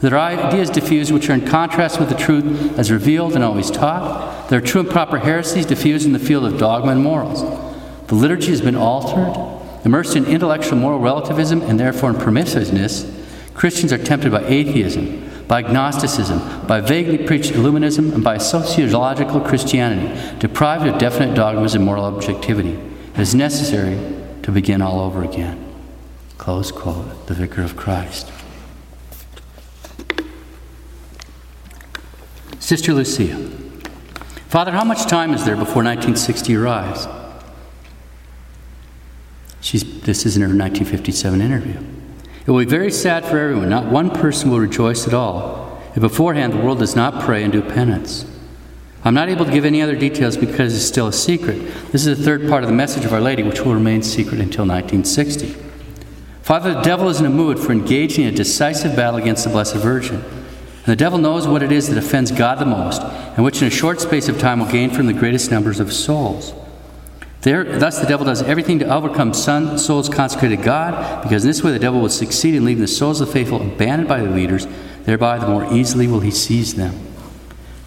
There are ideas diffused which are in contrast with the truth as revealed and always taught. There are true and proper heresies diffused in the field of dogma and morals. The liturgy has been altered. Immersed in intellectual moral relativism and therefore in permissiveness, Christians are tempted by atheism, by agnosticism, by vaguely preached illuminism, and by sociological Christianity, deprived of definite dogmas and moral objectivity. It is necessary to begin all over again. Close quote, the Vicar of Christ. Sister Lucia, Father, how much time is there before 1960 arrives? She's, this is in her 1957 interview. It will be very sad for everyone. Not one person will rejoice at all if beforehand the world does not pray and do penance. I'm not able to give any other details because it's still a secret. This is the third part of the message of Our Lady, which will remain secret until 1960. Father, the devil is in a mood for engaging in a decisive battle against the Blessed Virgin. And the devil knows what it is that offends God the most, and which in a short space of time will gain from the greatest numbers of souls. There, thus, the devil does everything to overcome son, souls consecrated to God, because in this way the devil will succeed in leaving the souls of the faithful abandoned by the leaders, thereby the more easily will he seize them.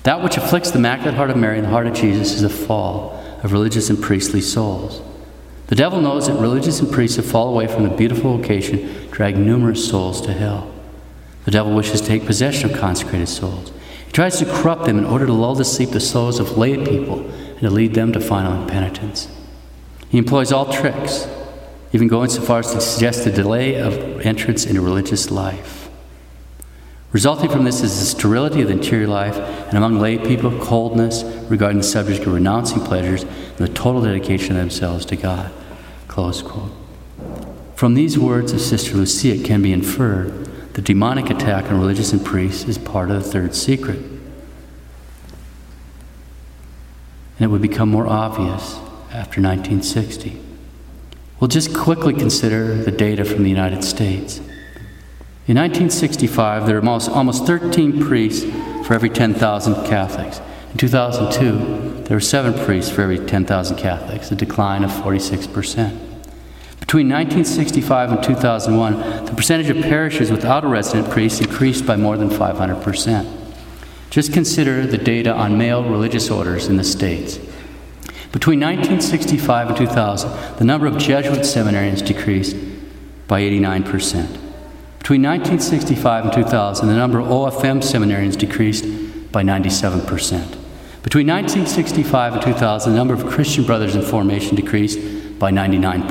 That which afflicts the Immaculate Heart of Mary and the heart of Jesus is the fall of religious and priestly souls. The devil knows that religious and priests have fallen away from the beautiful vocation, drag numerous souls to hell. The devil wishes to take possession of consecrated souls. He tries to corrupt them in order to lull to sleep the souls of lay people and to lead them to final impenitence. He employs all tricks, even going so far as to suggest the delay of entrance into religious life. Resulting from this is the sterility of the interior life, and among lay people, coldness regarding the subject of renouncing pleasures and the total dedication of themselves to God. Close quote. From these words of Sister Lucia, it can be inferred the demonic attack on religious and priests is part of the third secret. And it would become more obvious after 1960. We'll just quickly consider the data from the United States. In 1965, there were almost, almost 13 priests for every 10,000 Catholics. In 2002, there were seven priests for every 10,000 Catholics, a decline of 46%. Between 1965 and 2001, the percentage of parishes without a resident priest increased by more than 500%. Just consider the data on male religious orders in the states. Between 1965 and 2000, the number of Jesuit seminarians decreased by 89%. Between 1965 and 2000, the number of OFM seminarians decreased by 97%. Between 1965 and 2000, the number of Christian Brothers in formation decreased by 99%.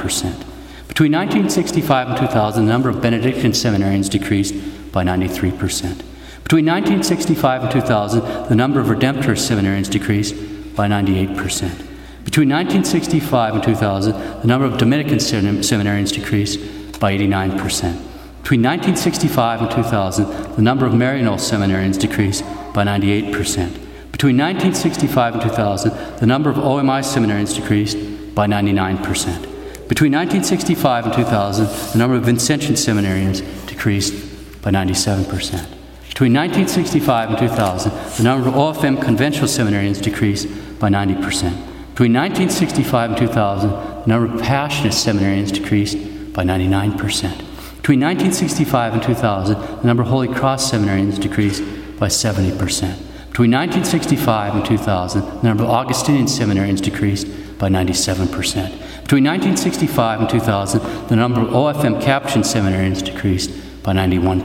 Between 1965 and 2000, the number of Benedictine seminarians decreased by 93%. Between 1965 and 2000, the number of Redemptorist seminarians decreased by 98%. Between 1965 and 2000, the number of Dominican seminarians decreased by 89%. Between 1965 and 2000, the number of Maryknoll seminarians decreased by 98%. Between 1965 and 2000, the number of OMI seminarians decreased by 99%. Between 1965 and 2000, the number of Vincentian seminarians decreased by 97%. Between 1965 and 2000, the number of OFM conventual seminarians decreased by 90%. Between 1965 and 2000, the number of Passionist seminarians decreased by 99%. Between 1965 and 2000, the number of Holy Cross seminarians decreased by 70%. Between 1965 and 2000, the number of Augustinian seminarians decreased by 97%. Between 1965 and 2000, the number of OFM Capuchin seminarians decreased by 91%.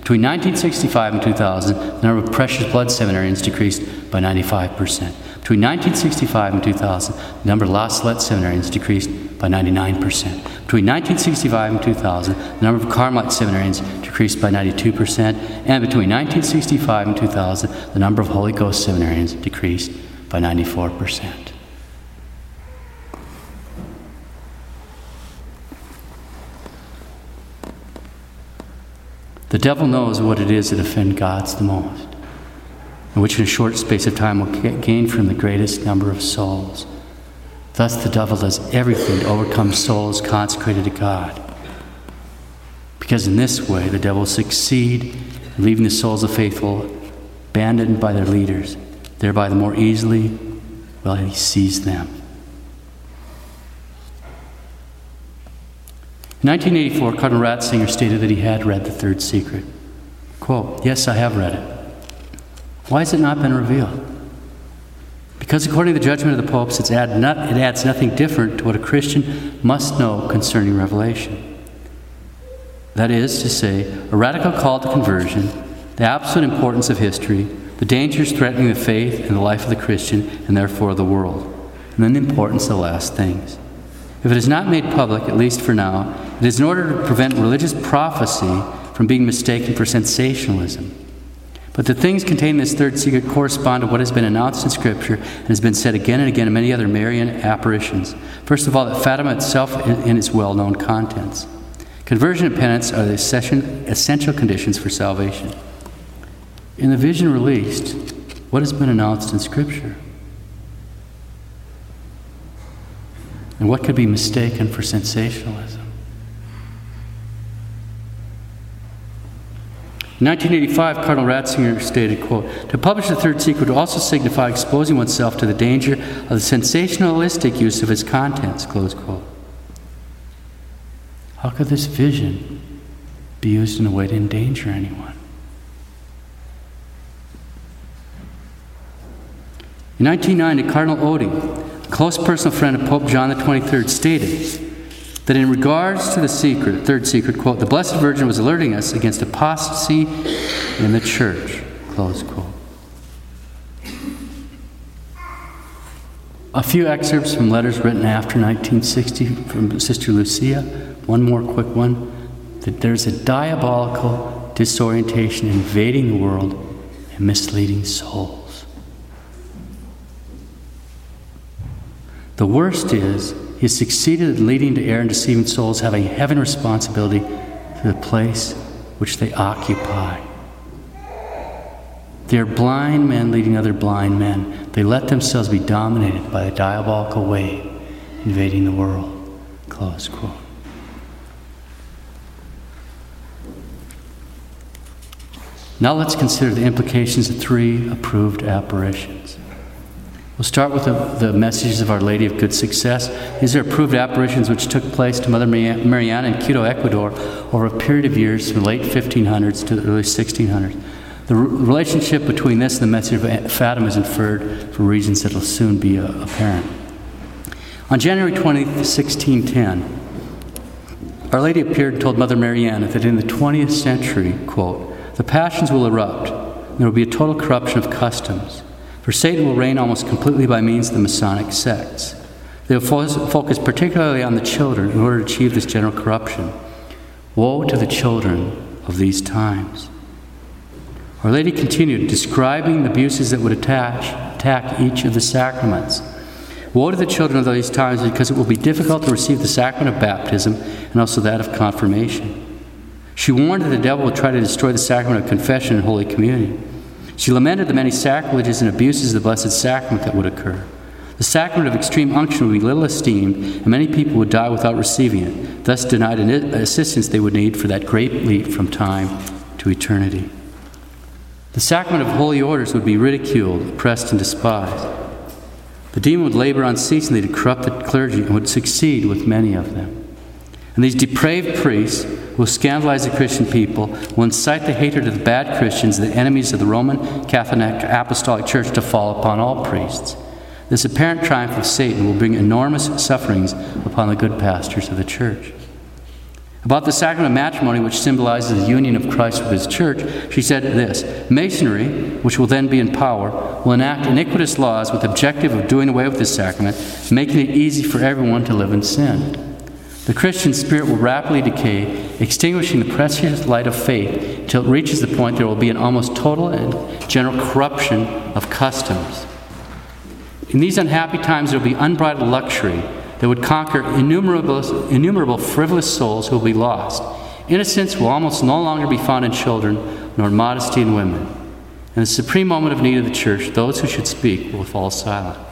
Between 1965 and 2000, the number of Precious Blood seminarians decreased by 95%. Between 1965 and 2000, the number of La Salette seminarians decreased by 99%. Between 1965 and 2000, the number of Carmelite seminarians decreased by 92%, and between 1965 and 2000, the number of Holy Ghost seminarians decreased by 94%. The devil knows what it is to offend God's the most, and which in a short space of time will gain from the greatest number of souls. Thus, the devil does everything to overcome souls consecrated to God. Because in this way, the devil will succeed in leaving the souls of faithful abandoned by their leaders, thereby the more easily will he seize them. In 1984, Cardinal Ratzinger stated that he had read the third secret. Quote, Yes, I have read it. Why has it not been revealed? Because according to the judgment of the popes, it adds nothing different to what a Christian must know concerning Revelation. That is to say, a radical call to conversion, the absolute importance of history, the dangers threatening the faith and the life of the Christian, and therefore the world, and then the importance of the last things. If it is not made public, at least for now, it is in order to prevent religious prophecy from being mistaken for sensationalism. But the things contained in this third secret correspond to what has been announced in Scripture and has been said again and again in many other Marian apparitions. First of all, that Fatima itself in its well known contents. Conversion and penance are the essential conditions for salvation. In the vision released, what has been announced in Scripture? And what could be mistaken for sensationalism? In 1985, Cardinal Ratzinger stated, quote, To publish the third secret would also signify exposing oneself to the danger of the sensationalistic use of its contents, close quote. How could this vision be used in a way to endanger anyone? In 1990, Cardinal Oddi, a close personal friend of Pope John XXIII, stated, that in regards to the secret, third secret, quote, the Blessed Virgin was alerting us against apostasy in the church, close quote. A few excerpts from letters written after 1960 from Sister Lucia. One more quick one. That there's a diabolical disorientation invading the world and misleading souls. The worst is he has succeeded in leading to error and deceiving souls, having heaven responsibility for the place which they occupy. They are blind men leading other blind men. They let themselves be dominated by a diabolical wave invading the world. Close quote. Now let's consider the implications of three approved apparitions. We'll start with the, the, messages of Our Lady of Good Success. These are approved apparitions which took place to Mother Mariana in Quito, Ecuador, over a period of years from the late 1500s to the early 1600s. The relationship between this and the message of Fatima is inferred for reasons that will soon be uh, apparent. On January 20, 1610, Our Lady appeared and told Mother Mariana that in the 20th century, quote, the passions will erupt, and there will be a total corruption of customs. For Satan will reign almost completely by means of the Masonic sects. They will focus particularly on the children in order to achieve this general corruption. Woe to the children of these times. Our Lady continued, describing the abuses that would attach, attack each of the sacraments. Woe to the children of these times because it will be difficult to receive the sacrament of baptism and also that of confirmation. She warned that the devil would try to destroy the sacrament of confession and Holy Communion. She lamented the many sacrileges and abuses of the Blessed Sacrament that would occur. The sacrament of extreme unction would be little esteemed, and many people would die without receiving it, thus denied an assistance they would need for that great leap from time to eternity. The sacrament of holy orders would be ridiculed, oppressed, and despised. The demon would labor unceasingly to corrupt the clergy and would succeed with many of them. And these depraved priests will scandalize the Christian people, will incite the hatred of the bad Christians, the enemies of the Roman Catholic Apostolic Church, to fall upon all priests. This apparent triumph of Satan will bring enormous sufferings upon the good pastors of the church. About the sacrament of matrimony, which symbolizes the union of Christ with his church, she said this Masonry, which will then be in power, will enact iniquitous laws with the objective of doing away with this sacrament, making it easy for everyone to live in sin. The Christian spirit will rapidly decay, extinguishing the precious light of faith until it reaches the point there will be an almost total and general corruption of customs. In these unhappy times, there will be unbridled luxury that would conquer innumerable, innumerable frivolous souls who will be lost. Innocence will almost no longer be found in children, nor modesty in women. In the supreme moment of need of the church, those who should speak will fall silent.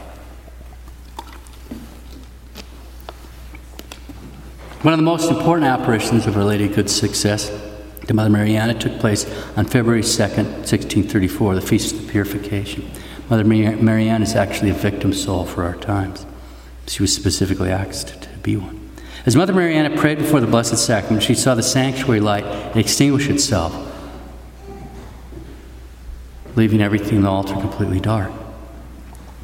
One of the most important apparitions of Our Lady of Good Success to Mother Mariana took place on February 2nd, 1634, the Feast of the Purification. Mother Mariana is actually a victim soul for our times. She was specifically asked to be one. As Mother Mariana prayed before the Blessed Sacrament, she saw the sanctuary light extinguish itself, leaving everything in the altar completely dark.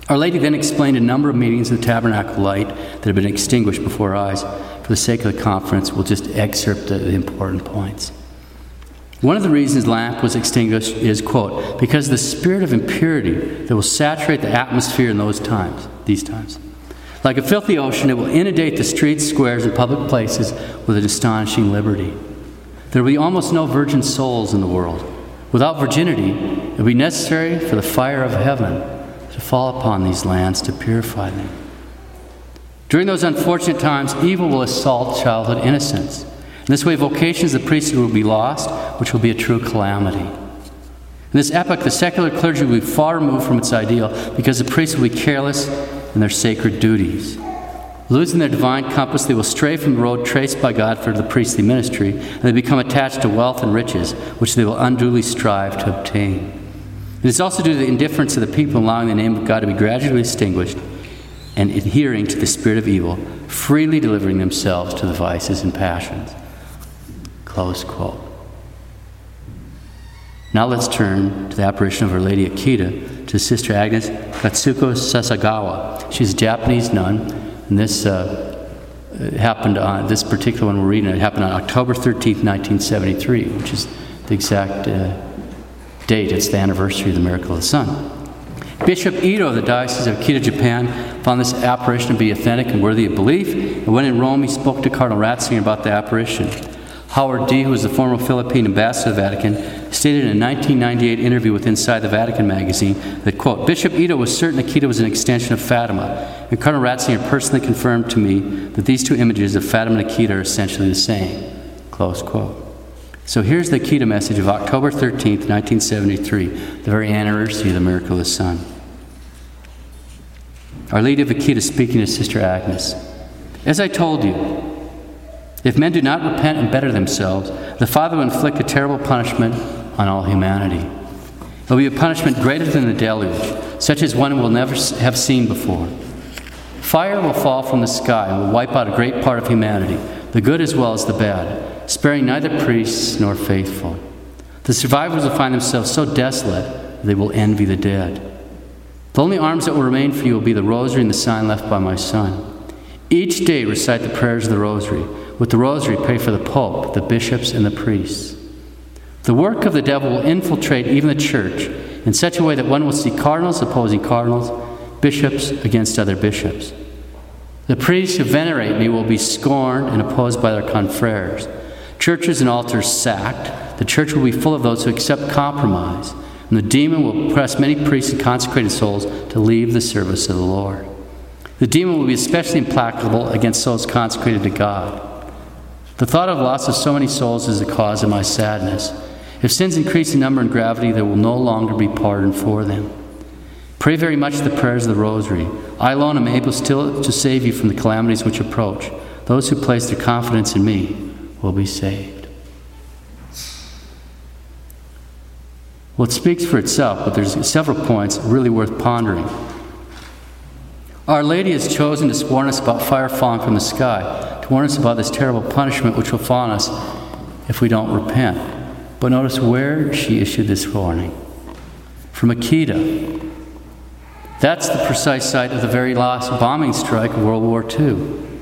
Our Lady then explained a number of meanings of the tabernacle light that had been extinguished before our eyes. For the sake of the conference, we'll just excerpt the, the important points. One of the reasons lamp was extinguished is, quote, because the spirit of impurity that will saturate the atmosphere in those times, these times. Like a filthy ocean, it will inundate the streets, squares, and public places with an astonishing liberty. There will be almost no virgin souls in the world. Without virginity, it will be necessary for the fire of heaven to fall upon these lands to purify them. During those unfortunate times, evil will assault childhood innocence. In this way, vocations of the priesthood will be lost, which will be a true calamity. In this epoch, the secular clergy will be far removed from its ideal because the priests will be careless in their sacred duties. Losing their divine compass, they will stray from the road traced by God for the priestly ministry, and they become attached to wealth and riches, which they will unduly strive to obtain. It is also due to the indifference of the people allowing the name of God to be gradually extinguished and adhering to the spirit of evil, freely delivering themselves to the vices and passions. Close quote. Now let's turn to the apparition of Our Lady Akita to Sister Agnes Katsuko Sasagawa. She's a Japanese nun, and this uh, happened on this particular one we're reading. It happened on October 13th, 1973, which is the exact uh, date. It's the anniversary of the miracle of the sun. Bishop Ito of the Diocese of Akita, Japan, found this apparition to be authentic and worthy of belief, and when in Rome, he spoke to Cardinal Ratzinger about the apparition. Howard Dee, who was the former Philippine ambassador to the Vatican, stated in a 1998 interview with Inside the Vatican magazine that, quote, Bishop Ito was certain Akita was an extension of Fatima, and Cardinal Ratzinger personally confirmed to me that these two images of Fatima and Akita are essentially the same, close quote. So here's the Akita message of October 13th, 1973, the very anniversary of the miracle of the sun. Our Lady of Akita speaking to Sister Agnes. As I told you, if men do not repent and better themselves, the Father will inflict a terrible punishment on all humanity. It will be a punishment greater than the deluge, such as one will never have seen before. Fire will fall from the sky and will wipe out a great part of humanity, the good as well as the bad, sparing neither priests nor faithful. The survivors will find themselves so desolate they will envy the dead. The only arms that will remain for you will be the rosary and the sign left by my son. Each day recite the prayers of the rosary with the rosary, pray for the Pope, the bishops, and the priests. The work of the devil will infiltrate even the church in such a way that one will see cardinals opposing cardinals, bishops against other bishops. The priests who venerate me will be scorned and opposed by their confreres. Churches and altars sacked. The church will be full of those who accept compromise. And the demon will press many priests and consecrated souls to leave the service of the Lord. The demon will be especially implacable against souls consecrated to God. The thought of loss of so many souls is the cause of my sadness. If sins increase in number and gravity, there will no longer be pardon for them. Pray very much the prayers of the Rosary. I alone am able still to save you from the calamities which approach. Those who place their confidence in me will be saved. Well, it speaks for itself, but there's several points really worth pondering. Our Lady has chosen to warn us about fire falling from the sky, to warn us about this terrible punishment which will fall on us if we don't repent. But notice where she issued this warning from Akita. That's the precise site of the very last bombing strike of World War II.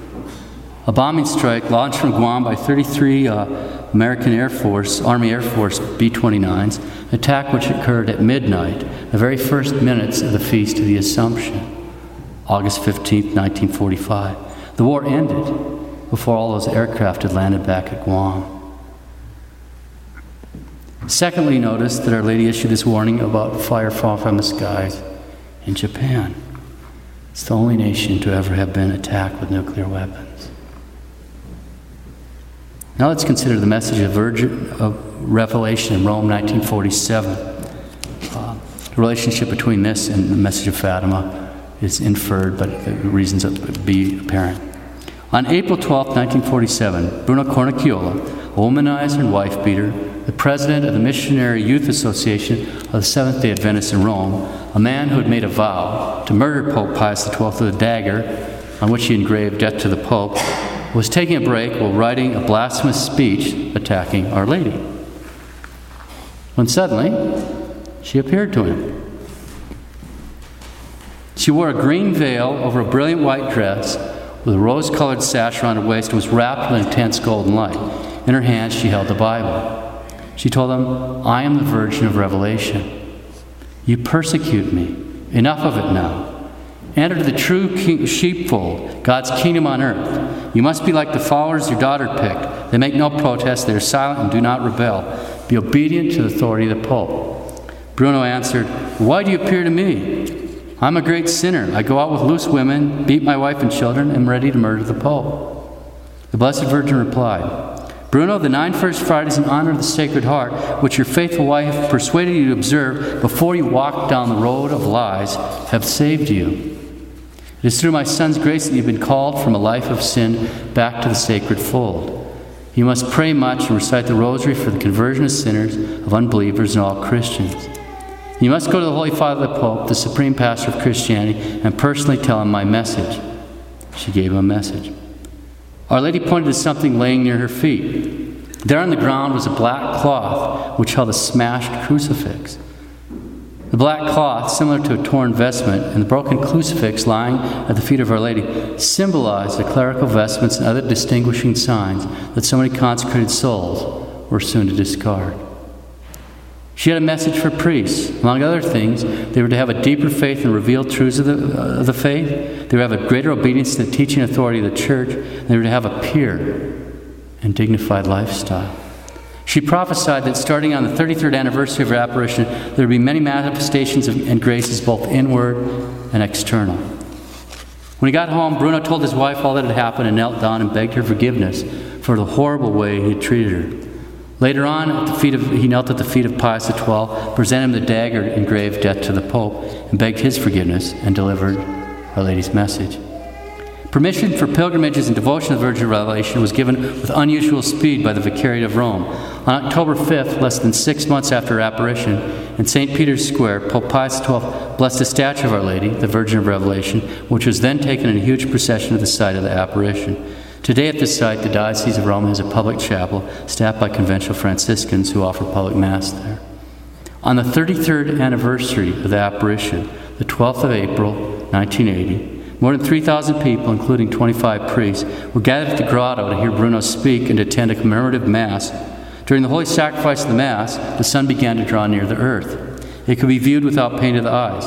A bombing strike launched from Guam by 33 uh, American Air Force, Army Air Force B 29s, attack which occurred at midnight, the very first minutes of the Feast of the Assumption. August 15, 1945. The war ended before all those aircraft had landed back at Guam. Secondly, notice that Our Lady issued this warning about fire fall from the skies in Japan. It's the only nation to ever have been attacked with nuclear weapons. Now let's consider the message of, Virgin, of Revelation in Rome, 1947. Uh, the relationship between this and the message of Fatima is inferred, but the reasons be apparent. On April 12, 1947, Bruno Cornacchiola, a womanizer and wife beater, the president of the Missionary Youth Association of the Seventh day Adventists in Rome, a man who had made a vow to murder Pope Pius XII with a dagger on which he engraved death to the Pope, was taking a break while writing a blasphemous speech attacking Our Lady. When suddenly, she appeared to him. She wore a green veil over a brilliant white dress with a rose colored sash around her waist and was wrapped in intense golden light. In her hands, she held the Bible. She told them, I am the Virgin of Revelation. You persecute me. Enough of it now. Enter the true king- sheepfold, God's kingdom on earth. You must be like the followers your daughter picked. They make no protest, they are silent and do not rebel. Be obedient to the authority of the Pope. Bruno answered, Why do you appear to me? I'm a great sinner. I go out with loose women, beat my wife and children, and am ready to murder the Pope. The Blessed Virgin replied, Bruno, the nine first Fridays in honor of the Sacred Heart, which your faithful wife persuaded you to observe before you walked down the road of lies, have saved you. It is through my Son's grace that you've been called from a life of sin back to the sacred fold. You must pray much and recite the rosary for the conversion of sinners, of unbelievers, and all Christians. You must go to the Holy Father the Pope, the supreme pastor of Christianity, and personally tell him my message. She gave him a message. Our Lady pointed to something laying near her feet. There on the ground was a black cloth which held a smashed crucifix. The black cloth, similar to a torn vestment, and the broken crucifix lying at the feet of Our Lady symbolized the clerical vestments and other distinguishing signs that so many consecrated souls were soon to discard. She had a message for priests. Among other things, they were to have a deeper faith and revealed truths of the, uh, of the faith. They were to have a greater obedience to the teaching authority of the church. And they were to have a pure and dignified lifestyle. She prophesied that starting on the 33rd anniversary of her apparition, there would be many manifestations of, and graces, both inward and external. When he got home, Bruno told his wife all that had happened and knelt down and begged her forgiveness for the horrible way he had treated her. Later on, at the feet of, he knelt at the feet of Pius XII, presented him the dagger engraved Death to the Pope, and begged his forgiveness and delivered Our Lady's message. Permission for pilgrimages and devotion to the Virgin of Revelation was given with unusual speed by the Vicariate of Rome. On October 5th, less than six months after her apparition, in St. Peter's Square, Pope Pius XII blessed a statue of Our Lady, the Virgin of Revelation, which was then taken in a huge procession to the site of the apparition. Today, at this site, the Diocese of Rome has a public chapel staffed by conventual Franciscans who offer public Mass there. On the 33rd anniversary of the apparition, the 12th of April, 1980, more than 3,000 people, including 25 priests, were gathered at the grotto to hear Bruno speak and attend a commemorative Mass. During the holy sacrifice of the Mass, the sun began to draw near the earth. It could be viewed without pain to the eyes.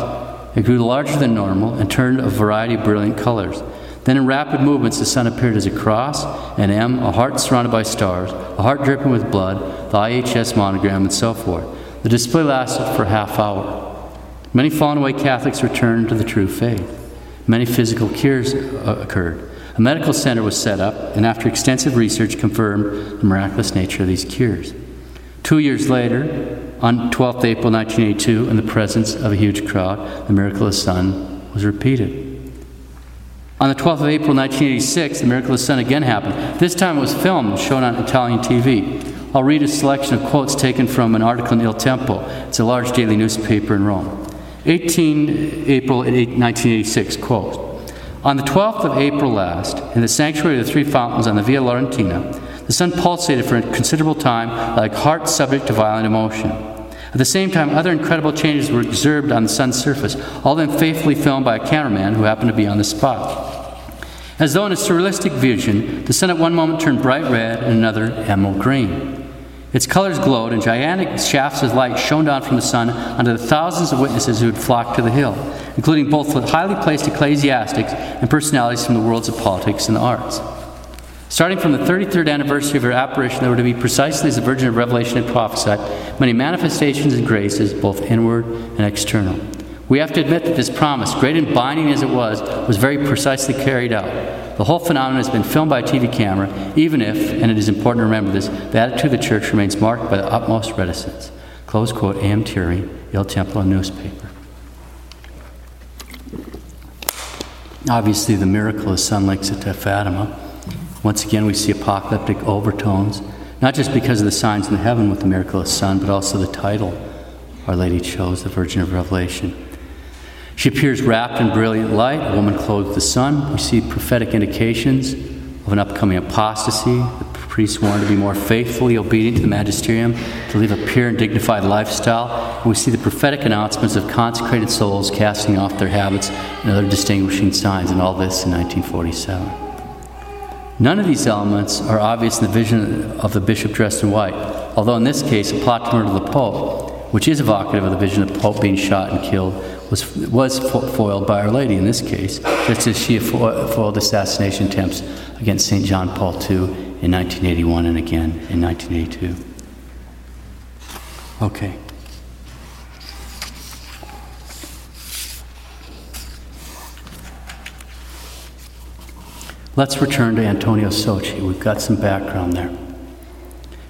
It grew larger than normal and turned a variety of brilliant colors. Then, in rapid movements, the sun appeared as a cross, an M, a heart surrounded by stars, a heart dripping with blood, the IHS monogram, and so forth. The display lasted for a half hour. Many fallen away Catholics returned to the true faith. Many physical cures uh, occurred. A medical center was set up, and after extensive research, confirmed the miraculous nature of these cures. Two years later, on 12th April 1982, in the presence of a huge crowd, the miracle of the sun was repeated. On the 12th of April 1986, the miracle of the sun again happened. This time it was filmed shown on Italian TV. I'll read a selection of quotes taken from an article in Il Tempo. It's a large daily newspaper in Rome. 18 April 1986, quote. On the 12th of April last, in the sanctuary of the Three Fountains on the Via Laurentina, the sun pulsated for a considerable time like heart subject to violent emotion. At the same time, other incredible changes were observed on the sun's surface, all of them faithfully filmed by a cameraman who happened to be on the spot. As though in a surrealistic vision, the sun at one moment turned bright red and another emerald green. Its colors glowed, and gigantic shafts of light shone down from the sun onto the thousands of witnesses who had flocked to the hill, including both highly placed ecclesiastics and personalities from the worlds of politics and the arts. Starting from the 33rd anniversary of her apparition, there were to be precisely as the Virgin of Revelation had prophesied, many manifestations and graces, both inward and external. We have to admit that this promise, great and binding as it was, was very precisely carried out. The whole phenomenon has been filmed by a TV camera, even if, and it is important to remember this, the attitude of the church remains marked by the utmost reticence. Close quote, A.M. Thierry, Il Tempo newspaper. Obviously, the miracle of sun links it to Fatima. Once again, we see apocalyptic overtones, not just because of the signs in the heaven with the miracle of sun, but also the title Our Lady chose, the Virgin of Revelation. She appears wrapped in brilliant light, a woman clothed with the sun. We see prophetic indications of an upcoming apostasy. The priests warned to be more faithfully obedient to the magisterium, to live a pure and dignified lifestyle. And we see the prophetic announcements of consecrated souls casting off their habits and other distinguishing signs, and all this in 1947. None of these elements are obvious in the vision of the bishop dressed in white, although in this case, a plot to murder the Pope, which is evocative of the vision of the Pope being shot and killed was, was foiled by Our Lady in this case, just as she foiled assassination attempts against St. John Paul II in 1981 and again in 1982. Okay. Let's return to Antonio Socci. We've got some background there.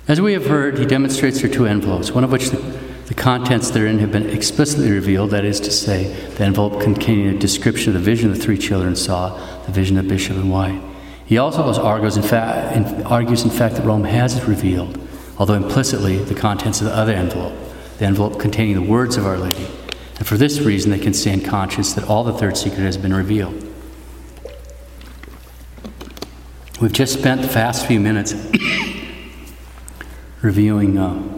As we have heard, he demonstrates her two envelopes, one of which the the contents therein have been explicitly revealed, that is to say, the envelope containing a description of the vision the three children saw, the vision of Bishop and white. He also argues in, fact, in, argues, in fact, that Rome has revealed, although implicitly the contents of the other envelope, the envelope containing the words of Our Lady. And for this reason, they can in conscience that all the third secret has been revealed. We've just spent the past few minutes reviewing. Uh,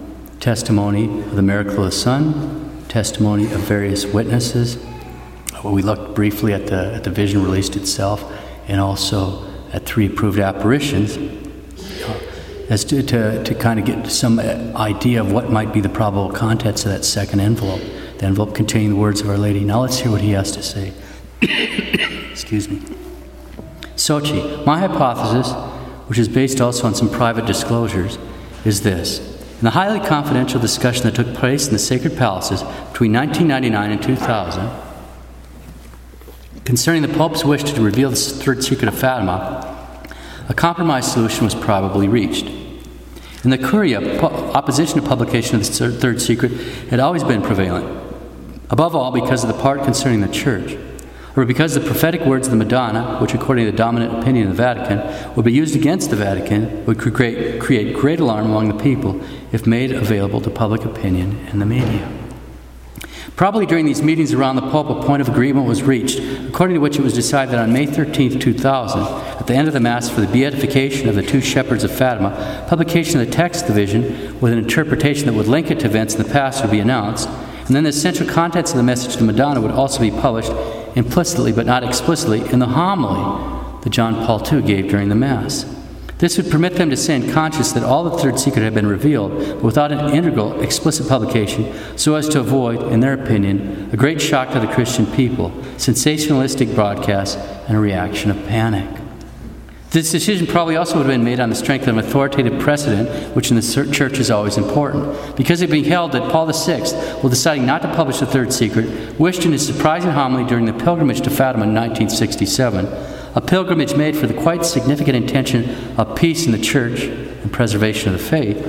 testimony of the miracle of the sun, testimony of various witnesses. We looked briefly at the, at the vision released itself and also at three approved apparitions. as to, to, to kind of get some idea of what might be the probable contents of that second envelope, the envelope containing the words of Our Lady. Now let's hear what he has to say. Excuse me. Socci, my hypothesis, which is based also on some private disclosures, is this. In the highly confidential discussion that took place in the sacred palaces between 1999 and 2000, concerning the Pope's wish to reveal the third secret of Fatima, a compromise solution was probably reached. In the Curia, opposition to publication of the third secret had always been prevalent, above all because of the part concerning the Church, or because the prophetic words of the Madonna, which according to the dominant opinion of the Vatican would be used against the Vatican, would create, create great alarm among the people if made available to public opinion and the media. Probably during these meetings around the Pope, a point of agreement was reached, according to which it was decided that on May 13, 2000, at the end of the Mass for the beatification of the two shepherds of Fatima, publication of the text division with an interpretation that would link it to events in the past would be announced, and then the essential contents of the message to the Madonna would also be published implicitly but not explicitly in the homily that John Paul II gave during the Mass. This would permit them to stand conscious that all the third secret had been revealed, but without an integral, explicit publication, so as to avoid, in their opinion, a great shock to the Christian people, sensationalistic broadcasts, and a reaction of panic. This decision probably also would have been made on the strength of an authoritative precedent, which in the church is always important, because it being held that Paul VI, while deciding not to publish the third secret, wished in his surprising homily during the pilgrimage to Fatima in 1967 a pilgrimage made for the quite significant intention of peace in the church and preservation of the faith,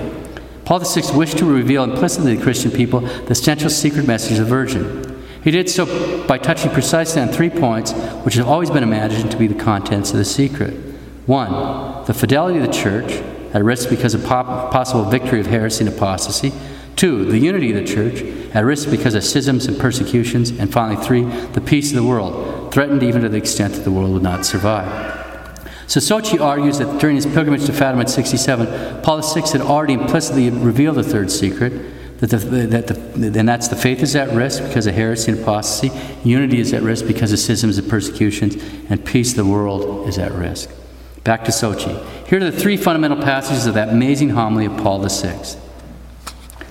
Paul VI wished to reveal implicitly to the Christian people the essential secret message of the Virgin. He did so by touching precisely on three points which have always been imagined to be the contents of the secret. One, the fidelity of the church, at risk because of possible victory of heresy and apostasy. Two, the unity of the church, at risk because of schisms and persecutions. And finally, three, the peace of the world, threatened even to the extent that the world would not survive. So Socci argues that during his pilgrimage to Fatima in 67, Paul VI had already implicitly revealed the third secret, that the, that the, and that's the faith is at risk because of heresy and apostasy, unity is at risk because of schisms and persecutions, and peace of the world is at risk. Back to Socci. Here are the three fundamental passages of that amazing homily of Paul VI.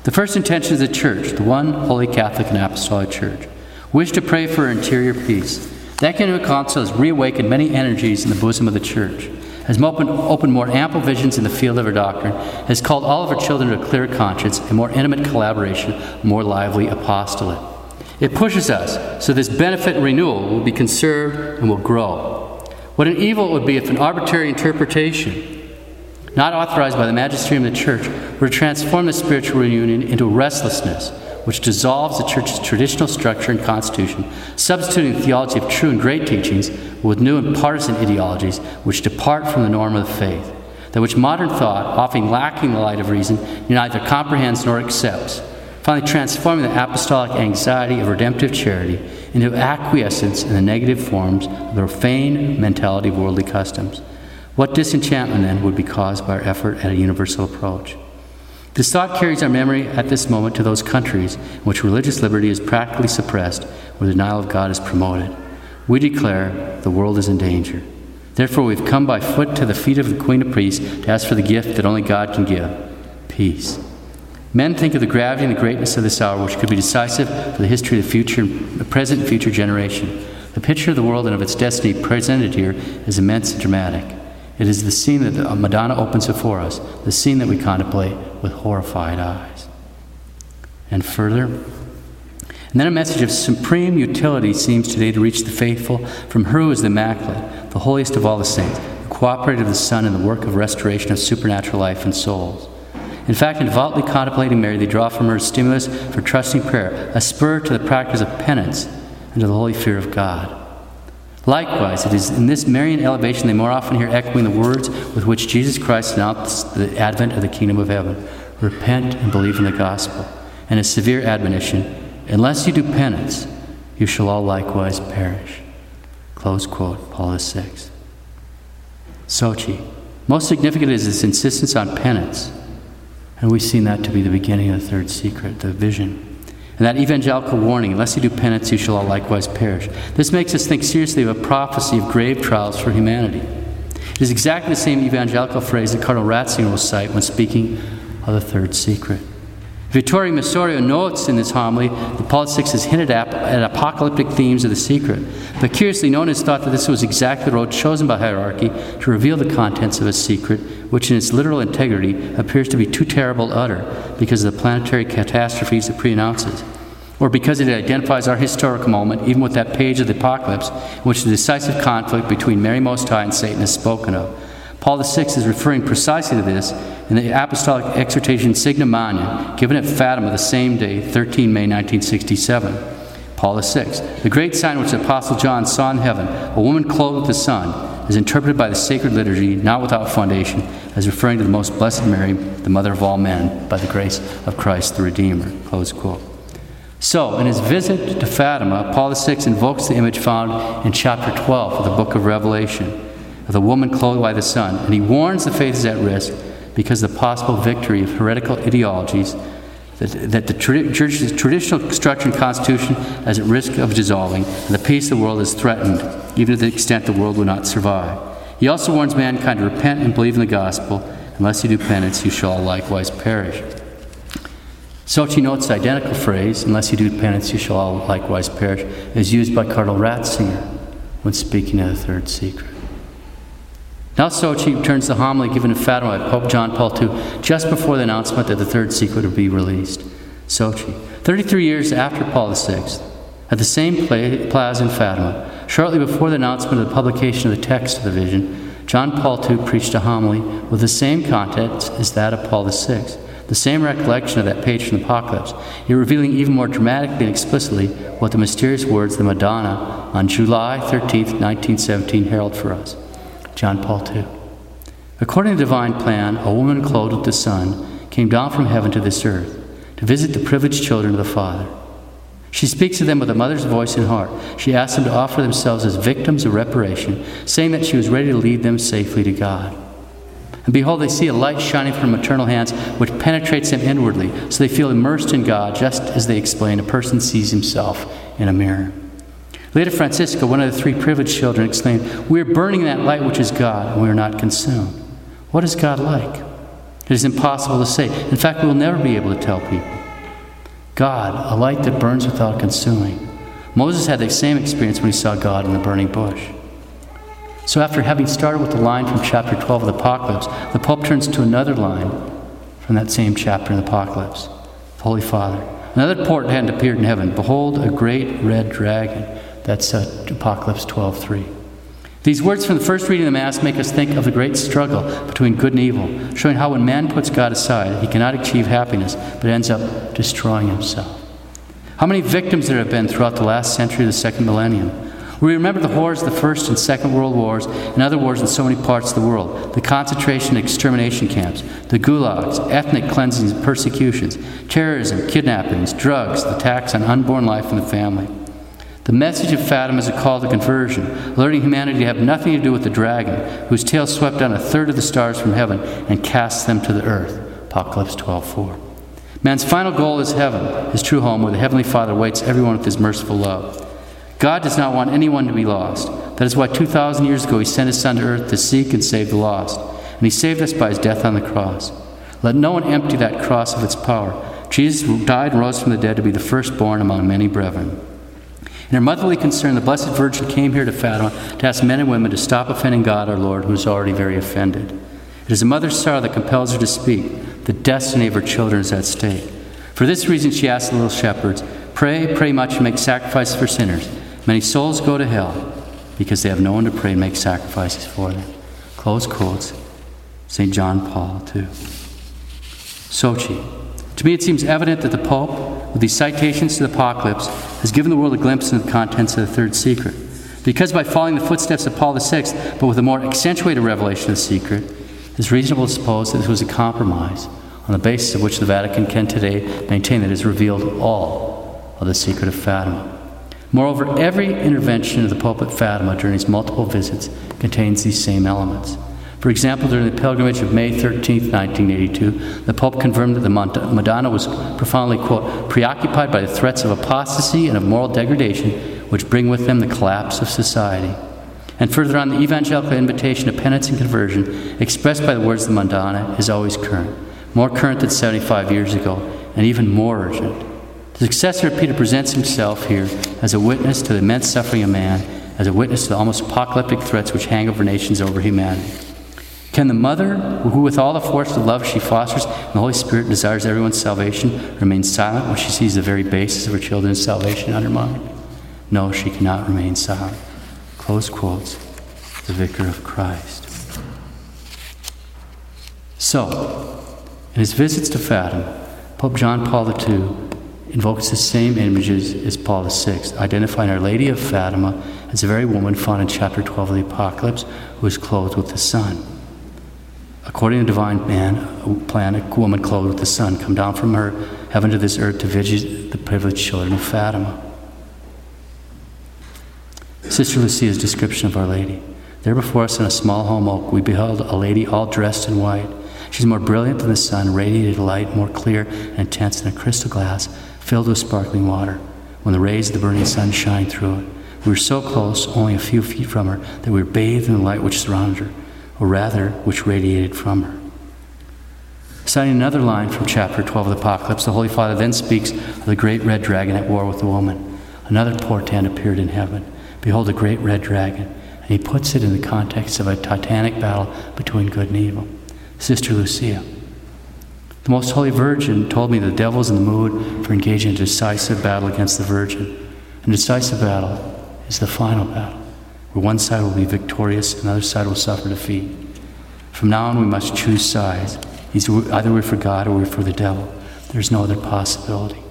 The first intention of the church, the one holy Catholic and Apostolic Church, wish to pray for interior peace the Ecumenical Council has reawakened many energies in the bosom of the Church, has opened, opened more ample visions in the field of her doctrine, has called all of our children to a clear conscience, a more intimate collaboration, more lively apostolate. It pushes us so this benefit and renewal will be conserved and will grow. What an evil it would be if an arbitrary interpretation, not authorized by the magisterium of the Church, were to transform the spiritual reunion into restlessness which dissolves the church's traditional structure and constitution, substituting the theology of true and great teachings with new and partisan ideologies which depart from the norm of the faith, that which modern thought, often lacking the light of reason, neither comprehends nor accepts, finally transforming the apostolic anxiety of redemptive charity into acquiescence in the negative forms of the profane mentality of worldly customs. What disenchantment then would be caused by our effort at a universal approach? This thought carries our memory at this moment to those countries in which religious liberty is practically suppressed, where the denial of God is promoted. We declare the world is in danger. Therefore, we've come by foot to the feet of the Queen of Priests to ask for the gift that only God can give peace. Men think of the gravity and the greatness of this hour, which could be decisive for the history of the future, the present and future generation. The picture of the world and of its destiny presented here is immense and dramatic. It is the scene that the uh, Madonna opens before us, the scene that we contemplate with horrified eyes. And further, and then a message of supreme utility seems today to reach the faithful from her who is the Immaculate, the holiest of all the saints, the cooperator of the Son in the work of restoration of supernatural life and souls. In fact, in devoutly contemplating Mary, they draw from her a stimulus for trusting prayer, a spur to the practice of penance, and to the holy fear of God. Likewise, it is in this Marian elevation they more often hear echoing the words with which Jesus Christ announced the advent of the kingdom of heaven repent and believe in the gospel. And a severe admonition unless you do penance, you shall all likewise perish. Close quote, Paul VI. Socci. Most significant is his insistence on penance. And we've seen that to be the beginning of the third secret, the vision. And that evangelical warning, unless you do penance, you shall all likewise perish. This makes us think seriously of a prophecy of grave trials for humanity. It is exactly the same evangelical phrase that Cardinal Ratzinger will cite when speaking of the third secret. Vittorio Messori notes in this homily that Paul VI has hinted at, at, apocalyptic themes of the secret, but curiously, no one has thought that this was exactly the road chosen by hierarchy to reveal the contents of a secret, which in its literal integrity appears to be too terrible to utter because of the planetary catastrophes it pre-announces, or because it identifies our historical moment, even with that page of the apocalypse in which the decisive conflict between Mary Most High and Satan is spoken of. Paul VI is referring precisely to this in the apostolic exhortation Signa Magna, given at Fatima the same day, 13 May 1967. Paul VI. The great sign which the Apostle John saw in heaven, a woman clothed with the sun, is interpreted by the sacred liturgy, not without foundation, as referring to the most blessed Mary, the mother of all men, by the grace of Christ the Redeemer. Close quote. So, in his visit to Fatima, Paul VI invokes the image found in chapter 12 of the book of Revelation of the woman clothed by the sun, and he warns the faith is at risk because of the possible victory of heretical ideologies that, that the tra- church's traditional structure and constitution is at risk of dissolving, and the peace of the world is threatened, even to the extent the world will not survive. He also warns mankind to repent and believe in the gospel. Unless you do penance, you shall likewise perish. Socci notes the identical phrase, unless you do penance, you shall all likewise perish, is used by Cardinal Ratzinger when speaking of the third secret. Now Socci turns the homily given in Fatima by Pope John Paul II just before the announcement that the third secret would be released. Socci, 33 years after Paul VI, at the same plaza in Fatima, shortly before the announcement of the publication of the text of the vision, John Paul II preached a homily with the same content as that of Paul VI, the same recollection of that page from the Apocalypse, yet revealing even more dramatically and explicitly what the mysterious words of the Madonna on July 13, 1917, herald for us. John Paul II. According to divine plan, a woman clothed with the sun came down from heaven to this earth to visit the privileged children of the Father. She speaks to them with a mother's voice and heart. She asks them to offer themselves as victims of reparation, saying that she was ready to lead them safely to God. And behold, they see a light shining from maternal hands, which penetrates them inwardly, so they feel immersed in God, just as they explain a person sees himself in a mirror. Later, Francisco, one of the three privileged children, exclaimed, We are burning that light which is God, and we are not consumed. What is God like? It is impossible to say. In fact, we will never be able to tell people. God, a light that burns without consuming. Moses had the same experience when he saw God in the burning bush. So, after having started with the line from chapter 12 of the Apocalypse, the Pope turns to another line from that same chapter in the Apocalypse the Holy Father. Another portent appeared in heaven. Behold, a great red dragon that's uh, Apocalypse 12:3. These words from the first reading of the Mass make us think of the great struggle between good and evil, showing how when man puts God aside, he cannot achieve happiness, but ends up destroying himself. How many victims there have been throughout the last century of the second millennium? We remember the horrors of the First and Second World Wars and other wars in so many parts of the world the concentration and extermination camps, the gulags, ethnic cleansings and persecutions, terrorism, kidnappings, drugs, attacks on unborn life and the family. The message of Fatima is a call to conversion, alerting humanity to have nothing to do with the dragon, whose tail swept down a third of the stars from heaven and cast them to the earth. Apocalypse 12:4. Man's final goal is heaven, his true home, where the Heavenly Father awaits everyone with his merciful love. God does not want anyone to be lost. That is why 2,000 years ago he sent his Son to earth to seek and save the lost. And he saved us by his death on the cross. Let no one empty that cross of its power. Jesus died and rose from the dead to be the firstborn among many brethren. In her motherly concern, the Blessed Virgin came here to Fatima to ask men and women to stop offending God, our Lord, who is already very offended. It is a mother's sorrow that compels her to speak. The destiny of her children is at stake. For this reason, she asked the little shepherds, Pray, pray much, and make sacrifices for sinners. Many souls go to hell because they have no one to pray and make sacrifices for them. Close quotes. St. John Paul, II. Socci. To me, it seems evident that the Pope with these citations to the Apocalypse, has given the world a glimpse into the contents of the third secret. Because by following the footsteps of Paul VI, but with a more accentuated revelation of the secret, it is reasonable to suppose that this was a compromise on the basis of which the Vatican can today maintain that it has revealed all of the secret of Fatima. Moreover, every intervention of the Pope at Fatima during his multiple visits contains these same elements. For example, during the pilgrimage of May 13, 1982, the Pope confirmed that the Madonna was profoundly, quote, preoccupied by the threats of apostasy and of moral degradation which bring with them the collapse of society. And further on, the evangelical invitation to penance and conversion, expressed by the words of the Madonna, is always current, more current than 75 years ago, and even more urgent. The successor of Peter presents himself here as a witness to the immense suffering of man, as a witness to the almost apocalyptic threats which hang over nations, over humanity. Can the mother, who with all the force of love she fosters and the Holy Spirit desires everyone's salvation, remain silent when she sees the very basis of her children's salvation undermined? No, she cannot remain silent. Close quotes, the vicar of Christ. So, in his visits to Fatima, Pope John Paul II invokes the same images as Paul VI, identifying Our Lady of Fatima as the very woman found in chapter 12 of the Apocalypse who is clothed with the sun. According to divine man, plan, a woman clothed with the sun come down from her heaven to this earth to visit the privileged children of Fatima. Sister Lucia's description of Our Lady. There before us in a small holm oak, we beheld a lady all dressed in white. She's more brilliant than the sun, radiated light, more clear and intense than a crystal glass filled with sparkling water. When the rays of the burning sun shine through it, we were so close, only a few feet from her, that we were bathed in the light which surrounded her, or rather, which radiated from her. Citing another line from chapter 12 of the Apocalypse, the Holy Father then speaks of the great red dragon at war with the woman. Another portent appeared in heaven. Behold, a great red dragon. And he puts it in the context of a titanic battle between good and evil. Sister Lucia. The Most Holy Virgin told me the devil is in the mood for engaging in a decisive battle against the Virgin. And a decisive battle is the final battle, where one side will be victorious and the other side will suffer defeat. From now on, we must choose sides. Either we're for God or we're for the devil. There's no other possibility.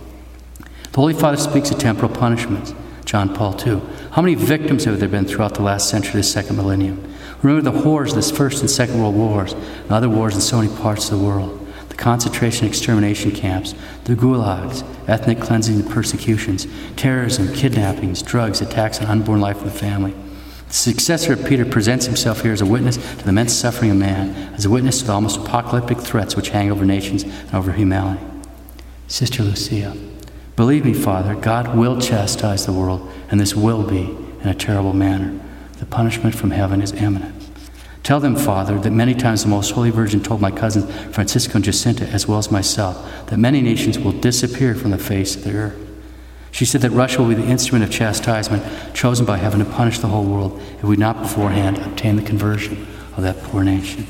The Holy Father speaks of temporal punishments. John Paul II. How many victims have there been throughout the last century, the second millennium? Remember the horrors of the First and Second World Wars and other wars in so many parts of the world. The concentration extermination camps, the gulags, ethnic cleansing and persecutions, terrorism, kidnappings, drugs, attacks on unborn life and the family. The successor of Peter presents himself here as a witness to the immense suffering of man, as a witness to the almost apocalyptic threats which hang over nations and over humanity. Sister Lucia, Believe me, Father, God will chastise the world, and this will be in a terrible manner. The punishment from heaven is imminent. Tell them, Father, that many times the Most Holy Virgin told my cousins Francisco and Jacinta, as well as myself, that many nations will disappear from the face of the earth. She said that Russia will be the instrument of chastisement chosen by heaven to punish the whole world if we not beforehand obtain the conversion of that poor nation.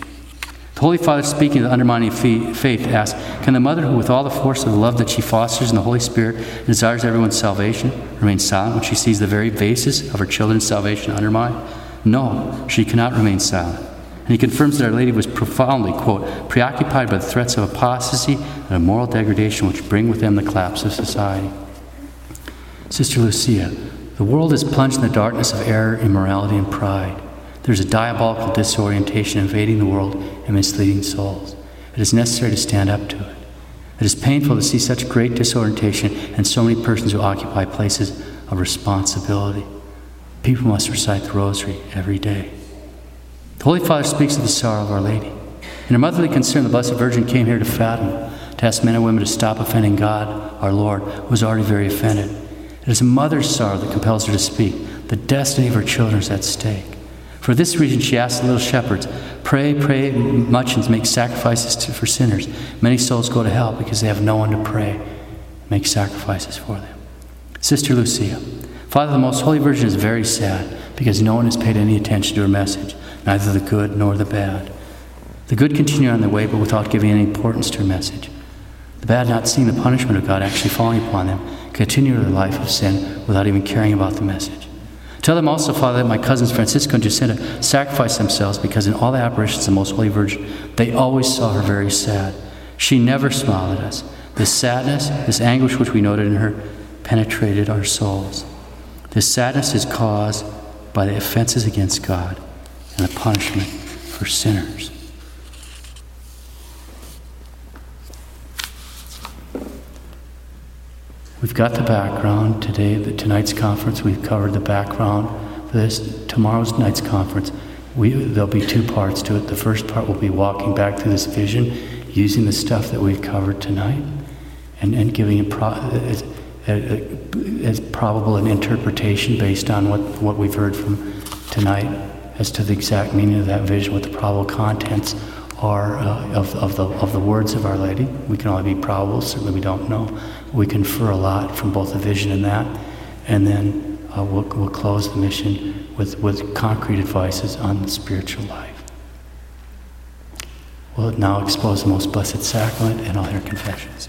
The Holy Father, speaking of the undermining faith, asks Can the mother, who with all the force of the love that she fosters in the Holy Spirit desires everyone's salvation, remain silent when she sees the very basis of her children's salvation undermined? No, she cannot remain silent. And he confirms that Our Lady was profoundly, quote, preoccupied by the threats of apostasy and of moral degradation which bring with them the collapse of society. Sister Lucia, the world is plunged in the darkness of error, immorality, and pride. There's a diabolical disorientation invading the world and misleading souls. It is necessary to stand up to it. It is painful to see such great disorientation and so many persons who occupy places of responsibility. People must recite the rosary every day. The Holy Father speaks of the sorrow of Our Lady. In her motherly concern, the Blessed Virgin came here to Fatima to ask men and women to stop offending God, our Lord, who was already very offended. It is a mother's sorrow that compels her to speak. The destiny of her children is at stake. For this reason, she asked the little shepherds, Pray, pray much, and make sacrifices to, for sinners. Many souls go to hell because they have no one to pray, make sacrifices for them. Sister Lucia, Father, the Most Holy Virgin is very sad because no one has paid any attention to her message, neither the good nor the bad. The good continue on their way, but without giving any importance to her message. The bad, not seeing the punishment of God actually falling upon them, continue their life of sin without even caring about the message. Tell them also, Father, that my cousins Francisco and Jacinta sacrificed themselves because in all the apparitions of the Most Holy Virgin, they always saw her very sad. She never smiled at us. This sadness, this anguish which we noted in her, penetrated our souls. This sadness is caused by the offenses against God and the punishment for sinners. We've got the background today, the, tonight's conference. We've covered the background for this. Tomorrow's night's conference, we, there'll be two parts to it. The first part will be walking back through this vision using the stuff that we've covered tonight and, and giving a, pro, a, a, as probable an interpretation based on what, what we've heard from tonight as to the exact meaning of that vision, what the probable contents are uh, of, of, the, of the words of Our Lady. We can only be probable, certainly we don't know. We confer a lot from both the vision and that. And then uh, we'll, we'll close the mission with, with concrete advices on the spiritual life. We'll now expose the most blessed sacrament and I'll hear confessions.